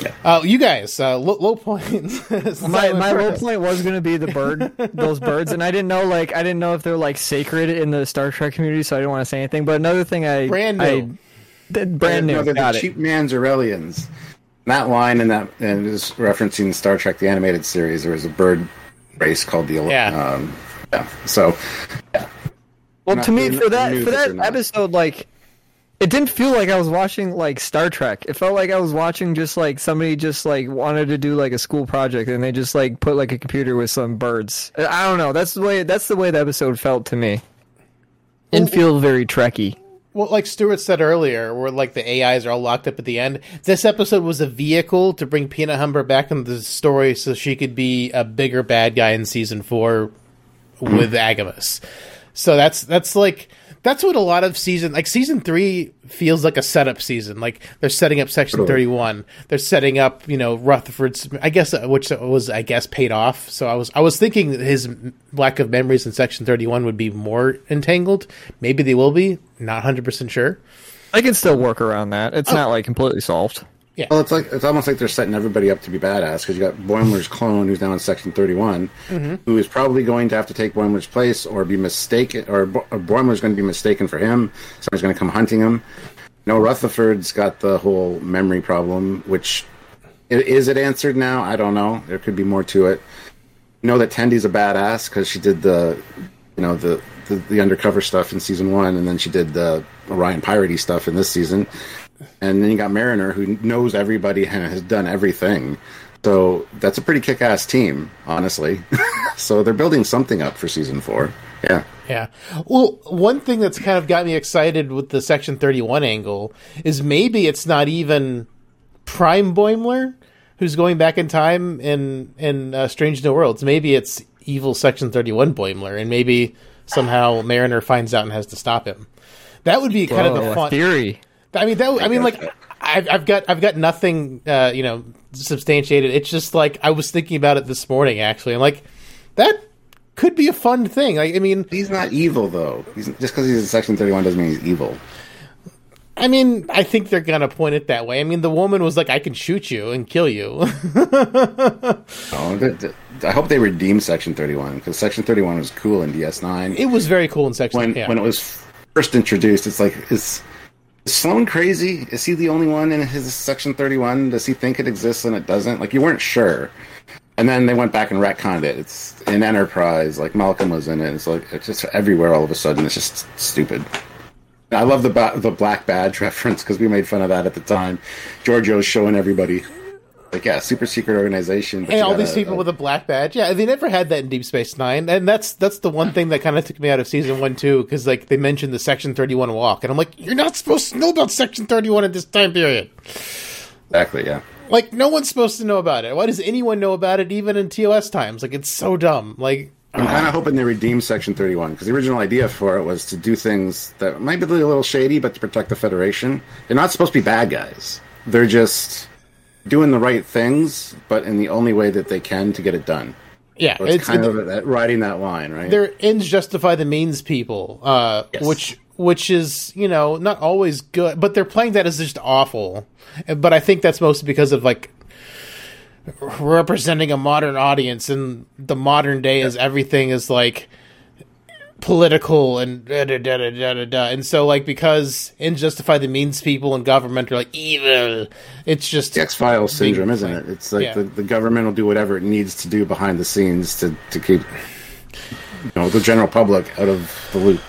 Yeah. Uh, you guys, uh, low, low points. My my low point was gonna be the bird, those birds, and I didn't know like I didn't know if they're like sacred in the Star Trek community, so I didn't want to say anything. But another thing I Brand I new. did brand No, new, they're got the it. cheap man's Aurelians. That line and that and is referencing Star Trek the animated series. There was a bird race called the Yeah. Um, yeah. So Well, Not- to me, for that for that that they're not. episode, like it didn't feel like I was watching like Star Trek. It felt like I was watching just like somebody just like wanted to do like a school project, and they just like put like a computer with some birds. I don't know. That's the way. That's the way the episode felt to me. Didn't feel very Trekky. Well, like Stuart said earlier, where like the AIs are all locked up at the end. This episode was a vehicle to bring Peanut Hamper back into the story, so she could be a bigger bad guy in season four with AGIMUS. So that's that's like that's what a lot of season like season three feels like a setup season. Like they're setting up Section Totally. Thirty One. They're setting up you know Rutherford's. I guess uh, which was I guess paid off. So I was I was thinking his lack of memories in Section Thirty One would be more entangled. Maybe they will be. Not hundred percent sure. I can still work around that. It's not like completely solved. Well, it's like it's almost like they're setting everybody up to be badass because you got Boimler's clone who's now in Section Thirty mm-hmm. who is probably going to have to take Boimler's place or be mistaken, or, Bo- or Boimler's going to be mistaken for him. Somebody's going to come hunting him. No, Rutherford's got the whole memory problem, which is it answered now? I don't know. There could be more to it. You know that Tendi's a badass because she did the, you know, the, the the undercover stuff in season one, and then she did the Orion piratey stuff in this season. And then you got Mariner, who knows everybody and has done everything. So that's a pretty kick-ass team, honestly. so they're building something up for season four. Yeah. Yeah. Well, one thing that's kind of got me excited with the Section 31 angle is maybe it's not even Prime Boimler who's going back in time in in uh, Strange New Worlds. Maybe it's evil Section 31 Boimler, and maybe somehow Mariner finds out and has to stop him. That would be kind of the a fun. theory. I mean, that. I mean, like. I've, I've got, I've got nothing, uh, you know, substantiated. It's just like I was thinking about it this morning. Actually, I'm like, that could be a fun thing. Like, I mean, He's not evil, though. He's, just because he's in Section 31 doesn't mean he's evil. I mean, I think they're gonna point it that way. I mean, the woman was like, "I can shoot you and kill you." Oh, I hope they redeem Section 31 because Section 31 was cool in DS9. it was very cool in section. when yeah. when it was first introduced, it's like is, is Sloan crazy? Is he the only one in his Section Thirty One? Does he think it exists and it doesn't? Like you weren't sure, and then they went back and retconned it. It's in Enterprise, like Malcolm was in it. It's like it's just everywhere all of a sudden. It's just stupid. I love the ba- the black badge reference because we made fun of that at the time. Georgiou's showing everybody, like yeah, super secret organization. Hey, all these people a- with a black badge. Yeah, they never had that in Deep Space Nine, and that's that's the one thing that kind of took me out of season one too, because like they mentioned the Section Thirty One walk, and I'm like, you're not supposed to know about Section Thirty One at this time period. exactly yeah. Like, no one's supposed to know about it. Why does anyone know about it, even in TOS times? Like, it's so dumb. Like, I'm kind of hoping they redeem Section 31 because the original idea for it was to do things that might be a little shady, but to protect the Federation. They're not supposed to be bad guys. They're just doing the right things, but in the only way that they can to get it done. yeah, So it's, kind of that, riding that line, right? their ends justify the means people, uh, Yes. which which is you know not always good, but they're playing that as just awful. But I think that's mostly because of like representing a modern audience, and the modern day is everything is like political and da da da da da da, da. and so like because in Justify the Means people and government are like evil, it's just X Files syndrome, isn't it? It's like Yeah. the, the government will do whatever it needs to do behind the scenes to, to keep you know the general public out of the loop.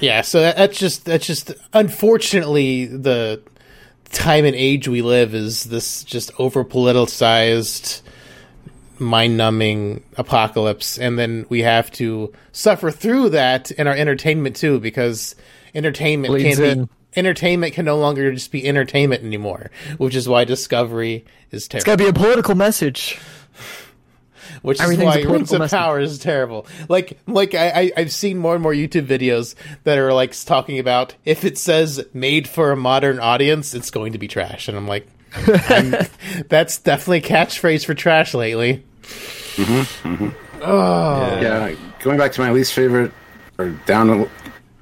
Yeah, so that, that's just that's just unfortunately the time and age we live is this just over politicized, mind numbing apocalypse, and then we have to suffer through that in our entertainment too, because entertainment Bleeds in. be entertainment can no longer just be entertainment anymore, which is why Discovery is terrible. It's got to be a political message. which is why Rings of message. Power is terrible. Like, like I, I, I've seen more and more YouTube videos that are like talking about if it says "made for a modern audience," it's going to be trash, and I'm like, that's definitely a catchphrase for trash lately. Yeah, going back to my least favorite, or down, a-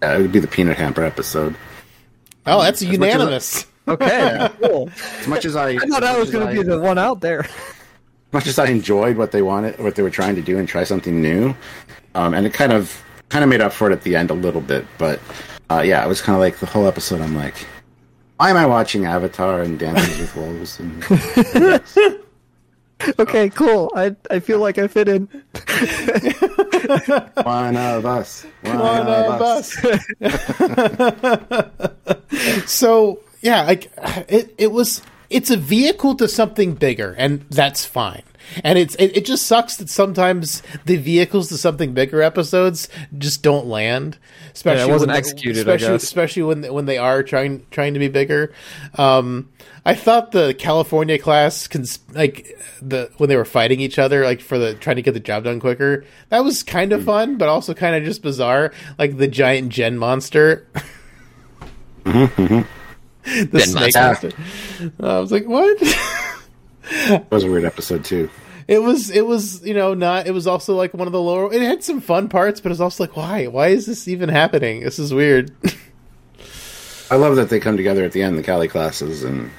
uh, it would be the peanut hamper episode. Oh, that's much as I- unanimous. Okay, cool. As much as I, I thought that was going to be the one out there. As much as I enjoyed what they wanted, what they were trying to do, and try something new, um, and it kind of kind of made up for it at the end a little bit. But uh, yeah, it was kind of like the whole episode. I'm like, why am I watching Avatar and Dances with Wolves? And Okay, cool. I I feel like I fit in. one of us, one, One of of us. us. so yeah, like it, it was. It's a vehicle to something bigger, and that's fine. And it's it, it just sucks that sometimes the vehicles to something bigger episodes just don't land. Especially wasn't when they- executed, Especially, especially when when they are trying trying to be bigger. Um, I thought the California class, cons- like the when they were fighting each other, like for the trying to get the job done quicker, that was kind Hmm. of fun, but also kind of just bizarre. Like the giant gen monster. the snake monster. monster. I was like, what? It was a weird episode too. it was it was you know not it was also like one of the lower it had some fun parts but it was also like why why is this even happening this is weird I love that they come together at the end, the Cali classes and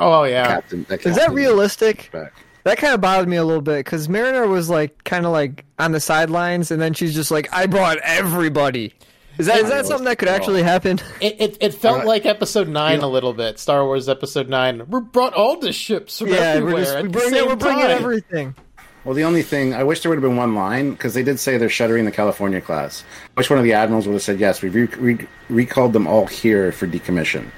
oh, oh yeah Captain. Is that realistic? Back. That kind of bothered me a little bit because Mariner was like kind of like on the sidelines, and then she's just like, "I brought everybody." Is that is that something that could actually happen? it, it, it felt Uh, like episode 9 yeah. a little bit star wars episode 9 we brought all the ships from yeah, everywhere we're just at we the bring it, we're bringing everything. Well, the only thing I wish there would have been one line because they did say they're shuttering the California class. I wish one of the admirals would have said yes. We re- re- recalled them all here for decommission,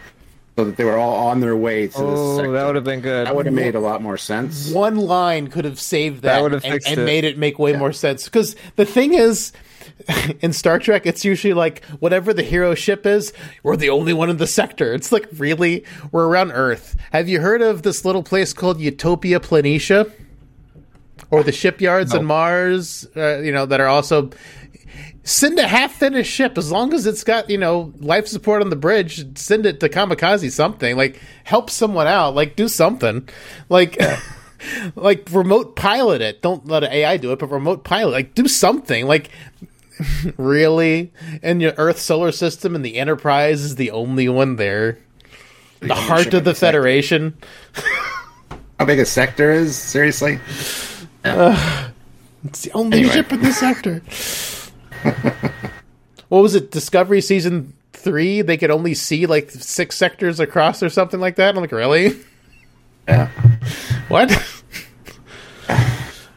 so that they were all on their way to this. Oh, that would have been good. That would have made a lot more sense. one line could have saved that, That would have and, fixed and it. made it make way more sense. Because the thing is, in Star Trek, it's usually like whatever the hero ship is, we're the only one in the sector. It's like really, we're around Earth. Have you heard of this little place called Utopia Planitia? Or the shipyards on Mars, uh, you know, that are also send a half finished ship. As long as it's got you know life support on the bridge send it to kamikaze something. Like help someone out. Like do something. Like like remote pilot it. Don't let an ai do it but remote pilot. Like do something. Like really and your earth solar system and the enterprise is the only one there the heart of the federation How big a sector is? Seriously? It's the only Anyway. ship in the sector. what was it? Discovery season three? They could only see like six sectors across or something like that. I'm like, really? Yeah. What?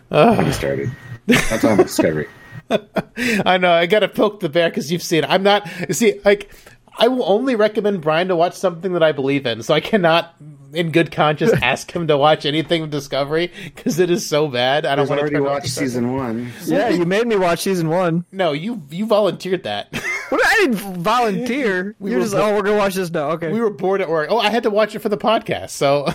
When started. That's all Discovery. I know. I gotta poke the bear because you've seen. it. I'm not. you See, like, I will only recommend Brian to watch something that I believe in. So I cannot, in good conscience, ask him to watch anything with Discovery because it is so bad. I don't want to already turn off watched Discovery. season one. Yeah, you made me watch season one. No, you you volunteered that. What? I didn't volunteer. We You're were just bo- oh, we're gonna watch this now. Okay. we were bored at work. Oh, I had to watch it for the podcast. So.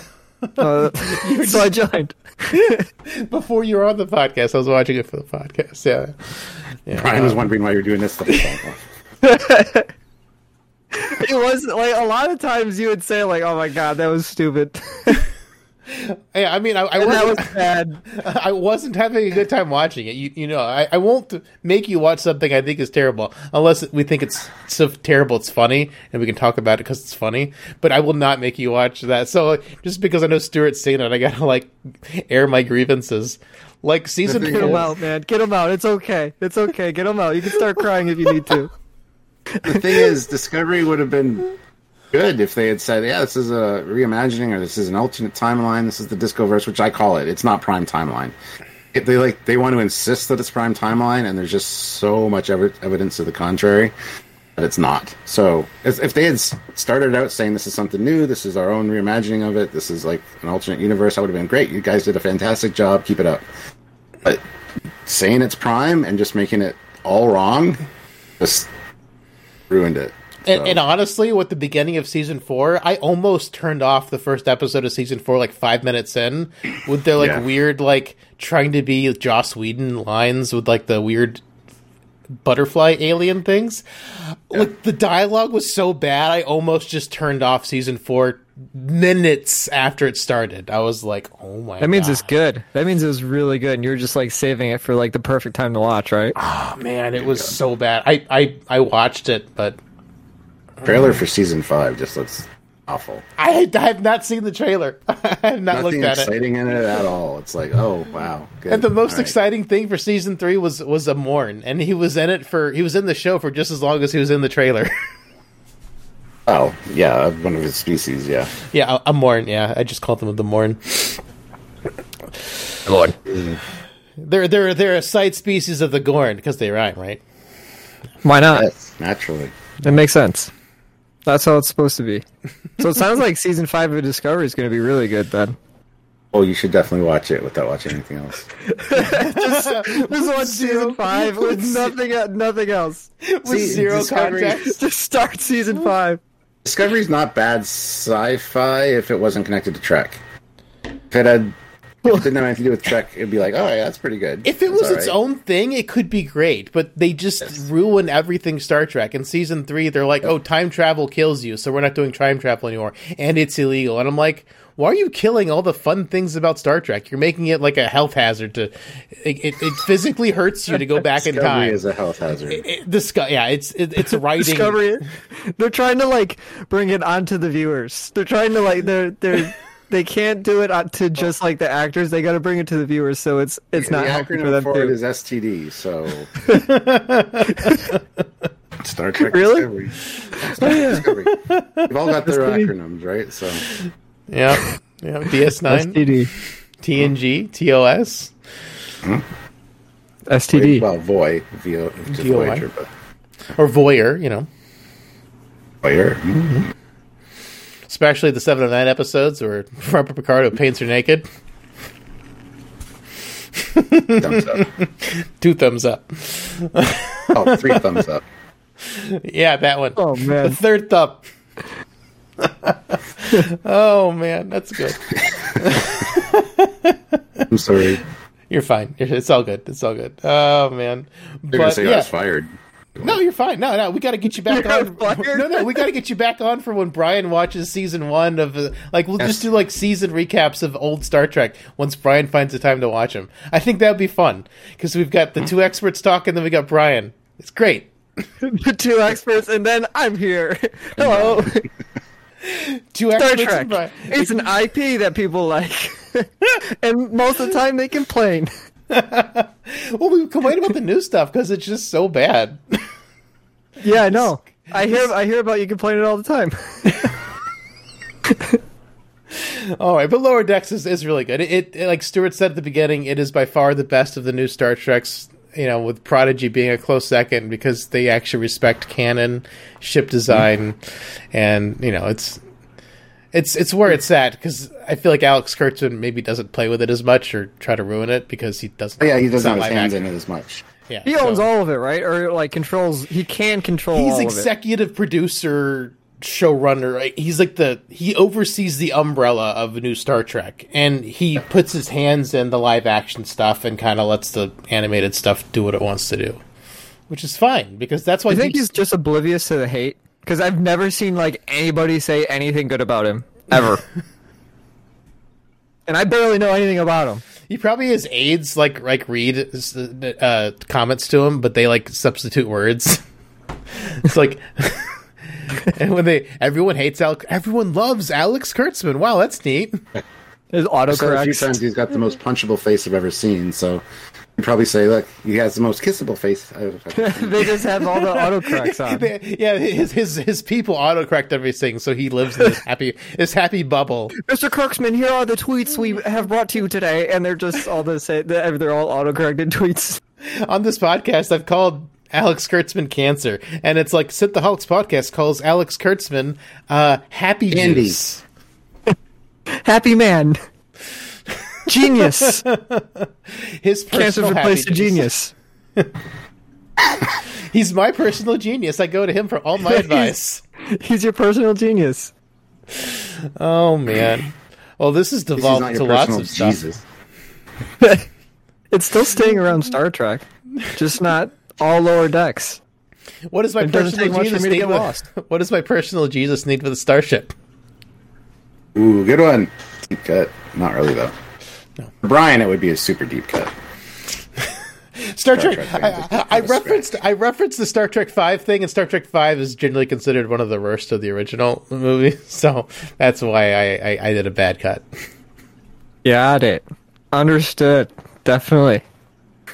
Uh, so I joined. before you were on the podcast. I was watching it for the podcast. Yeah, yeah. Brian was wondering why you're doing this stuff. It was like a lot of times you would say like, "Oh my god, that was stupid." Yeah, I mean, I, I And that was wasn't, bad. I wasn't having a good time watching it. You, you know, I, I won't make you watch something I think is terrible unless we think it's so terrible it's funny and we can talk about it because it's funny. But I will not make you watch that. So just because I know Stuart's seen it, I gotta like air my grievances. Like season thing Get him out, man. Get him out. It's okay. It's okay. Get him out. You can start crying if you need to. the thing is, Discovery would have been good if they had said, "Yeah, this is a reimagining, or this is an alternate timeline. This is the Discoverse, which I call it. It's not Prime Timeline. They like, they want to insist that it's Prime Timeline, and there's just so much ev- evidence to the contrary that it's not. So, if, if they had started out saying this is something new, this is our own reimagining of it, this is like an alternate universe, that would have been great. You guys did a fantastic job. Keep it up. But saying it's Prime and just making it all wrong, just ruined it. And, So- and honestly, with the beginning of season four, I almost turned off the first episode of season four like five minutes in with their like Yeah. weird like trying to be Joss Whedon lines with like the weird butterfly alien things. Like the dialogue was so bad, I almost just turned off season four minutes after it started. I was like, oh my That means God. it's good. That means it was really good, and you're just like saving it for like the perfect time to watch, right? Oh man, it was so bad. I, I, I watched it, but trailer for season five just looks awful. I, I have not seen the trailer. I have not Nothing looked at it. exciting in it at all. It's like, oh wow. Good. And the most All right. exciting thing for season three was was a Morn, and he was in it for he was in the show for just as long as he was in the trailer. Oh yeah, one of his species. Yeah. yeah, a, a Morn. Yeah, I just called them the Morn. Lord. They're they're they're a side species of the Gorn because they rhyme, right? Why not? Yes, naturally. It makes sense. That's how it's supposed to be. So it sounds like season five of Discovery is going to be really good then. Oh, you should definitely watch it without watching anything else. Just watch season five with nothing, nothing else. With See, zero Discovery- context. Just start season five. Discovery's not bad sci-fi if it wasn't connected to Trek. If it had, it didn't have anything to do with Trek, it'd be like, oh yeah, that's pretty good. If it That's was its right. own thing, it could be great, but they just ruin everything Star Trek. In season three, they're like, "Oh, time travel kills you, so we're not doing time travel anymore, and it's illegal." And I'm like, "Why are you killing all the fun things about Star Trek? You're making it like a health hazard. To it, it, it physically hurts you to go back in Discovery time." is a health hazard. It, disco- yeah, it's it, it's writing. Discovery. They're trying to like bring it onto the viewers. They're trying to like they're they're they can't do it uh, to oh. just like the actors. They got to bring it to the viewers, so it's it's the not helping for acronym them for it too. is STD. So Star Trek Really? Discovery. Star Trek oh, Discovery. We've all got their STD. acronyms, right? So Yeah, yeah. DS9, STD. TNG, TOS. Hmm? STD. well, Voy, VO, just VOI. Voyager, but or Voyeur, you know, Voyager. Hmm. Mm-hmm. Especially the seven of nine episodes where Robert Picardo paints her naked. Thumbs up. Two thumbs up. Oh, three thumbs up. Yeah, that one. Oh The man. third thumb. oh man, that's good. I'm sorry. You're fine. It's all good. It's all good. Oh man, You're gonna but say I was fired. No, you're fine. No, no, we got to get you back You're on. fired? No, no, we got to get you back on for when Brian watches season one of uh, like we'll just do like season recaps of old Star Trek once Brian finds the time to watch them. I think that would be fun because we've got the two experts talking, then we got Brian. It's great. the two experts, and then I'm here. Hello. Two Star Trek. Brian. It's an IP that people like, and most of the time they complain. Well, we complain about the new stuff because it's just so bad. Yeah, I know. I hear I hear about you complaining all the time. All right, but Lower Decks is, is really good. It, it, like Stuart said at the beginning, it is by far the best of the new Star Treks. You know, with Prodigy being a close second because they actually respect canon, ship design, and you know it's it's it's where it's at. Because I feel like Alex Kurtzman maybe doesn't play with it as much or try to ruin it because he doesn't. Oh, yeah, he doesn't have his hands in it as much. Yeah, He owns so- all of it, right? Or like controls. He can control. He's all executive producer, showrunner. right? He's like the he oversees the umbrella of a new Star Trek, and he puts his hands in the live action stuff and kind of lets the animated stuff do what it wants to do, which is fine because that's why. I think he's just oblivious to the hate because I've never seen like anybody say anything good about him ever. and I barely know anything about him. He probably has aides like like read uh, comments to him, but they like substitute words. it's like, and when they everyone hates Alex, everyone loves Alex Kurtzman. Wow, that's neat. His I've said a few times he's got the most punchable face I've ever seen. So you'd probably say, look, he has the most kissable face. I've ever seen. they just have all the autocorrects on. Yeah, his his his people autocorrect everything, so he lives in this happy this happy bubble. Mr. Kurtzman, here are the tweets we have brought to you today, and they're just all the same. They're all autocorrected tweets. On this podcast, I've called Alex Kurtzman cancer, and it's like Synthaholics podcast calls Alex Kurtzman uh, happy Andy. juice. Happy man, genius, His cancer personal replaced happy a genius. He's my personal genius. I go to him for all my advice. He's your personal genius. Oh man. Well, this is He's not devolved to lots personal of stuff. It's still staying around Star Trek, just not all lower decks. What does my It personal take Jesus me to need? get With, lost. what does my personal Jesus need with a starship? Ooh, good one. Deep cut. Not really though. For Brian, it would be a super deep cut. Star Trek. Trek I, I, just I kinda referenced I referenced the Star Trek Five thing, and Star Trek Five is generally considered one of the worst of the original movie. So that's why I, I, I did a bad cut. Got it. Understood. Definitely.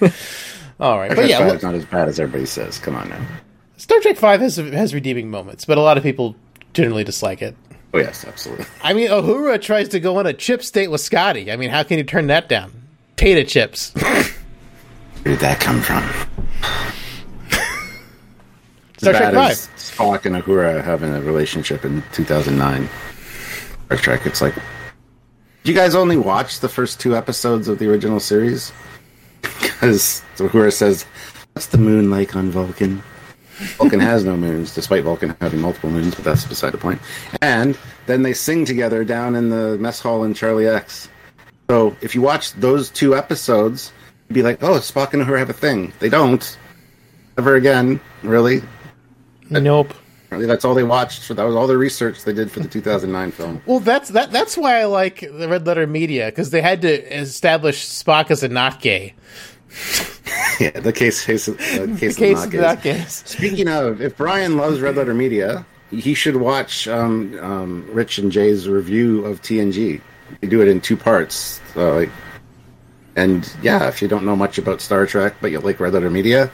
All right, Star but Trek yeah, Five look, is not as bad as everybody says. Come on now. Star Trek Five has has redeeming moments, but a lot of people generally dislike it. Oh yes, absolutely. I mean, Uhura tries to go on a chip state with Scotty. I mean, how can you turn that down? Tata chips. Where did that come from? Star Trek Five. Spock and Uhura having a relationship in 2009. Star Trek. It's like, you guys only watch the first two episodes of the original series because Uhura says, "What's the moon like on Vulcan?" Vulcan has no moons, despite Vulcan having multiple moons, but that's beside the point. And then they sing together down in the mess hall in Charlie X. So if you watch those two episodes, you'd be like, "Oh, Spock and her have a thing." They don't. Ever again, really? Nope. Apparently that's all they watched. So that was all the research they did for the 2009 film. Well, that's that. That's why I like the Red Letter Media because they had to establish Spock as a not gay. yeah, the case, case, uh, case, The case of of not not gays. gays. Speaking of, if Brian loves Red Letter Media, he should watch um, um, Rich and Jay's review of TNG. They do it in two parts. So, like, and yeah, if you don't know much about Star Trek but you like Red Letter Media,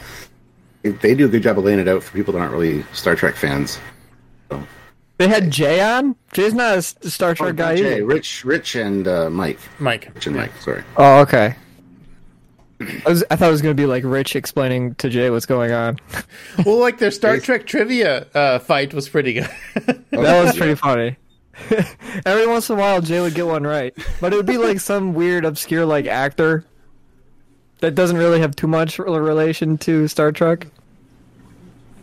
they do a good job of laying it out for people that aren't really Star Trek fans. They had Jay on. Jay's not a Star Trek Oh, guy Jay, either. Rich, Rich, and uh, Mike. Mike. Rich and Mike. Sorry. Oh, okay. I, was, I thought it was going to be like Rich explaining to Jay what's going on. Well, like their Star Trek trivia uh, fight was pretty good. That was pretty funny. Every once in a while, Jay would get one right, but it would be like some weird, obscure like actor that doesn't really have too much rel- relation to Star Trek.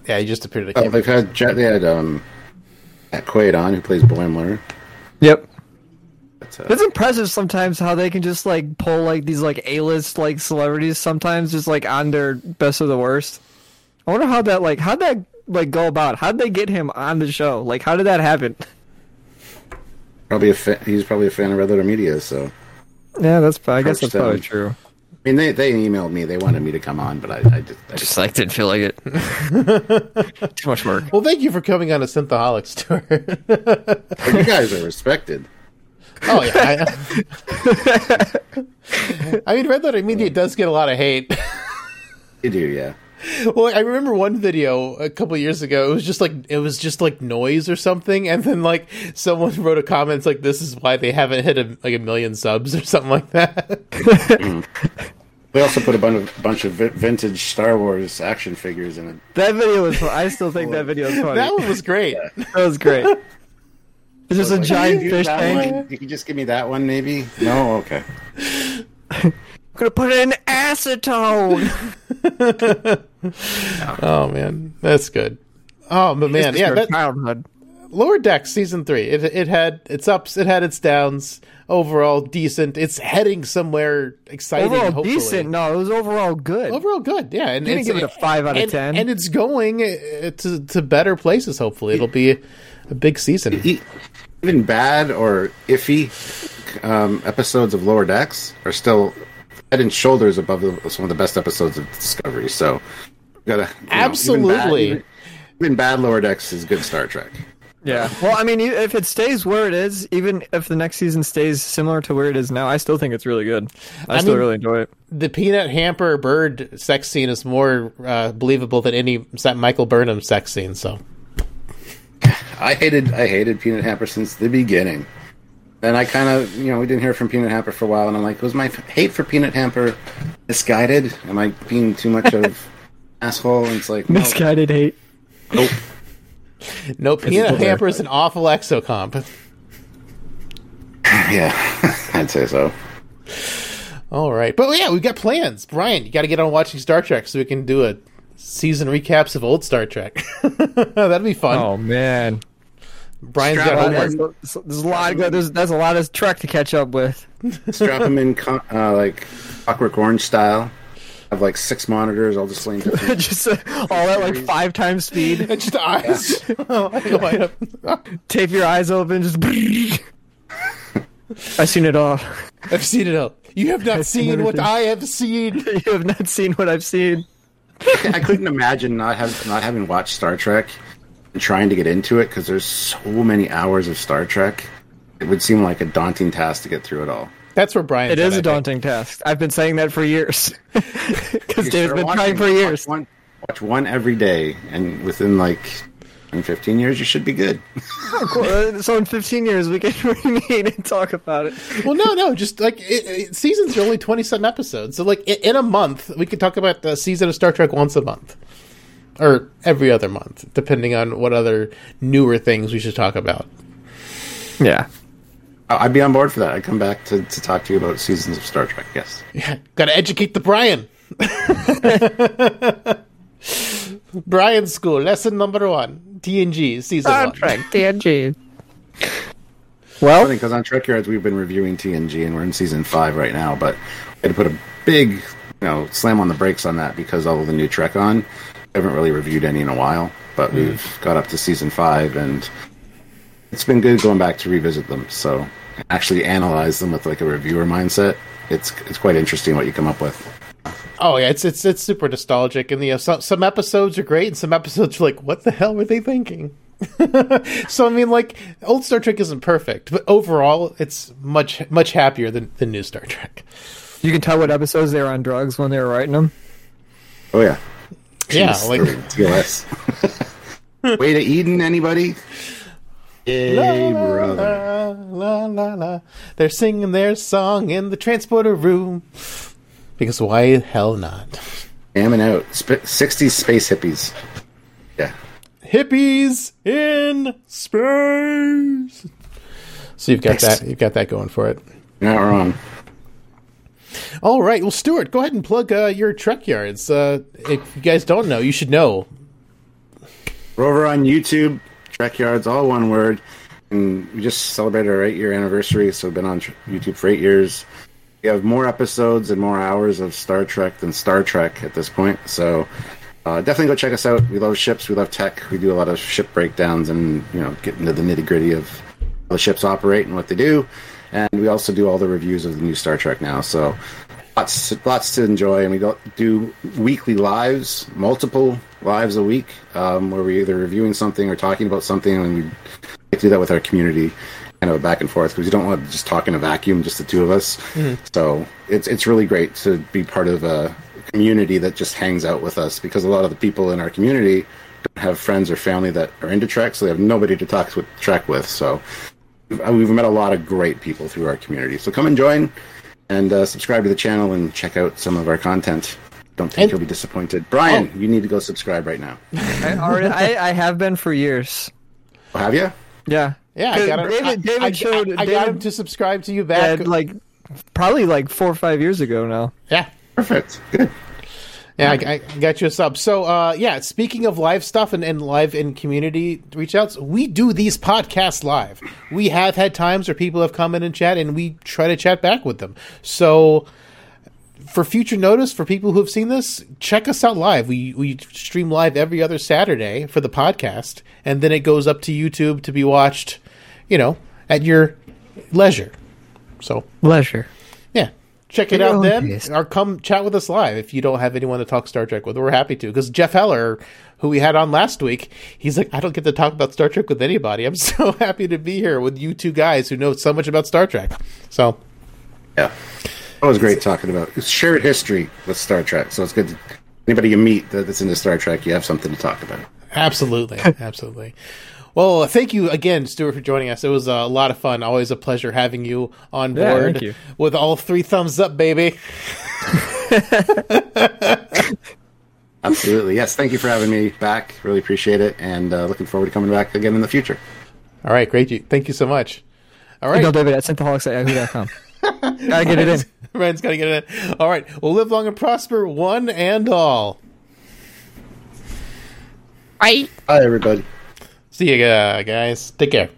yeah, he just appeared at Oh, they've had they had um, Matt Quaid on who plays Boimler. Yep. That's, uh, It's impressive sometimes how they can just like pull like these like A-list like celebrities sometimes just like on their best of the worst. I wonder how that like how'd that like go about? How'd they get him on the show? Like how did that happen? probably a fa- he's probably a fan of Red Letter Media. So Yeah, that's I guess Approach that's probably them. true. I mean, they they emailed me. They wanted me to come on, but I, I just, I just Just like didn't feel like it. Too much work. Well, thank you for coming on a Synthaholics tour. But you guys are respected. Oh yeah. I, I mean, Red Letter Media does get a lot of hate. You do, yeah. Well, I remember one video a couple years ago. It was just like it was just like noise or something, and then like someone wrote a comment it's like, "This is why they haven't hit a, like a million subs" or something like that. We also put a bunch of bunch of vi- vintage Star Wars action figures in it. That video was. I still think that video is funny. that one was great. That was great. It's just a Like, giant fish tank. one? You can just give me that one, maybe. No, okay. I'm gonna put it in acetone. Oh man, that's good. Oh, but man, yeah, your that, childhood. Lower Decks season three. It it had its ups, it had its downs. Overall decent. It's heading somewhere exciting. Overall hopefully. decent. No, it was overall good. Overall good, yeah. And You didn't it's- give it a five out of and- 10. and it's going uh, to to better places. Hopefully, it'll be a, a big season. Even bad or iffy um, episodes of Lower Decks are still head and shoulders above the, some of the best episodes of Discovery. So, gotta you know, Absolutely. even, bad, even, even bad Lower Decks is good Star Trek. Yeah. Well, I mean, if it stays where it is, even if the next season stays similar to where it is now, I still think it's really good. I, still mean- really enjoy it. The peanut hamper bird sex scene is more uh, believable than any Michael Burnham sex scene. So I hated I hated Peanut Hamper since the beginning. And I kind of you know we didn't hear from Peanut Hamper for a while, and I'm like, was my hate for Peanut Hamper misguided? Am I being too much of asshole? And it's like, no, Misguided hate. nope. no peanut still hamper is an awful exocomp. yeah, I'd say so. All right, but yeah, we've got plans. Brian, you got to get on watching Star Trek so we can do a season recaps of old Star Trek. That'd be fun. Oh man, Brian's strap got homework. there's, there's a lot of good. There's, there's a lot of Trek to catch up with. Strap them in uh, like Clockwork Orange style. Have like six monitors all displaying different. Just uh, all at like five times speed. It's just eyes. Oh, I go, Tape your eyes open. Just. I've seen it all. I've seen it all. You have not seen seen what. I have seen. You have not seen what I've seen. I couldn't imagine not have not having watched Star Trek and trying to get into it because there's so many hours of Star Trek. It would seem like a daunting task to get through it all. That's where Brian. It is a daunting task. I've been saying that for years. Because You Dave's been trying for watch years. One, watch one every day, and within like 10, 15 years, you should be good. Cool. Uh, So in 15 years, we can meet and talk about it. Well, no, no, just like it, it, seasons are only twenty something episodes. So, like in, in a month, we could talk about the season of Star Trek once a month, or every other month, depending on what other newer things we should talk about. Yeah. I- I'd be on board for that. I'd come back to, to talk to you about seasons of Star Trek. Yes. Yeah, got to educate the Brian. Brian School lesson number one: TNG season one. TNG. I Well, because on Trek Yards we've been reviewing TNG and we're in season five right now, but I had to put a big, you know, slam on the brakes on that because all of the new Trek on. I haven't really reviewed any in a while, but hmm. we've got up to season five and it's been good going back to revisit them. So actually analyze them with like a reviewer mindset. It's it's quite interesting what you come up with. Oh yeah, it's it's it's super nostalgic, and you know some some episodes are great, and some episodes are like, what the hell were they thinking? so I mean, like old Star Trek isn't perfect, but overall, it's much much happier than than new Star Trek. you can tell what episodes they were on drugs when they were writing them. Oh yeah, Yeah, Jeez, like TOS. Way to Eden, anybody? Yay, brother. la, la la la. They're singing their song in the transporter room. Because why hell not? Jamming out. Sp- 60s space hippies. Yeah. Hippies in space. So you've got that. You've got that going for it. You're not wrong. All right. Well, Stuart, go ahead and plug uh, your Trek Yards. Uh, if you guys don't know, you should know. We're over on YouTube, Trek Yards, all one word. And we just celebrated our eight year anniversary, so we've been on YouTube for eight years. We have more episodes and more hours of Star Trek than Star Trek at this point. So uh, definitely go check us out. We love ships, we love tech. We do a lot of ship breakdowns and you know get into the nitty gritty of how the ships operate and what they do. And we also do all the reviews of the new Star Trek now. So lots lots to enjoy and we don't do weekly lives multiple lives a week um, where we're either reviewing something or talking about something and we do that with our community kind of a back and forth because we don't want to just talk in a vacuum just the two of us so it's it's really great to be part of a community that just hangs out with us because a lot of the people in our community don't have friends or family that are into trek so they have nobody to talk with trek with so we've we've met a lot of great people through our community so come and join and uh, subscribe to the channel and check out some of our content. Don't think And- you'll be disappointed. Brian, Oh. you need to go subscribe right now. I already, I, I have been for years. Oh, have you? Yeah. Yeah, I got him. David, I, David I, showed. I, I got David him to subscribe to you back. had, like probably like four or five years ago now. yeah, Perfect. Good. Yeah, I, I got you a sub. So, uh, yeah, speaking of live stuff and, and live in community reach outs, we do these podcasts live. We have had times where people have come in and chat, and we try to chat back with them. So, for future notice, for people who have seen this, check us out live. We we stream live every other Saturday for the podcast, and then it goes up to YouTube to be watched, you know, at your leisure. So leisure. yeah, check it out then, taste. or come chat with us live if you don't have anyone to talk Star Trek with. We're happy to because Jeff Heller, who we had on last week, he's like, I don't get to talk about Star Trek with anybody. I'm so happy to be here with you two guys who know so much about Star Trek. So Yeah. that was great talking about it's shared history with Star Trek. So it's good. To, anybody you meet that- that's into Star Trek, you have something to talk about. Absolutely, absolutely. Well, thank you again, Stuart, for joining us. It was a lot of fun. Always a pleasure having you on Yeah, board thank you. with all three thumbs up, baby. Absolutely. Yes. Thank you for having me back. Really appreciate it. And uh, looking forward to coming back again in the future. All right, great. You- Thank you so much. All right. Email David at synthaholics at yahoo.com. Gotta get it in. Ryan's got to get it in. All right. Well, live long and prosper, one and all. Bye, everybody. See you guys. Take care.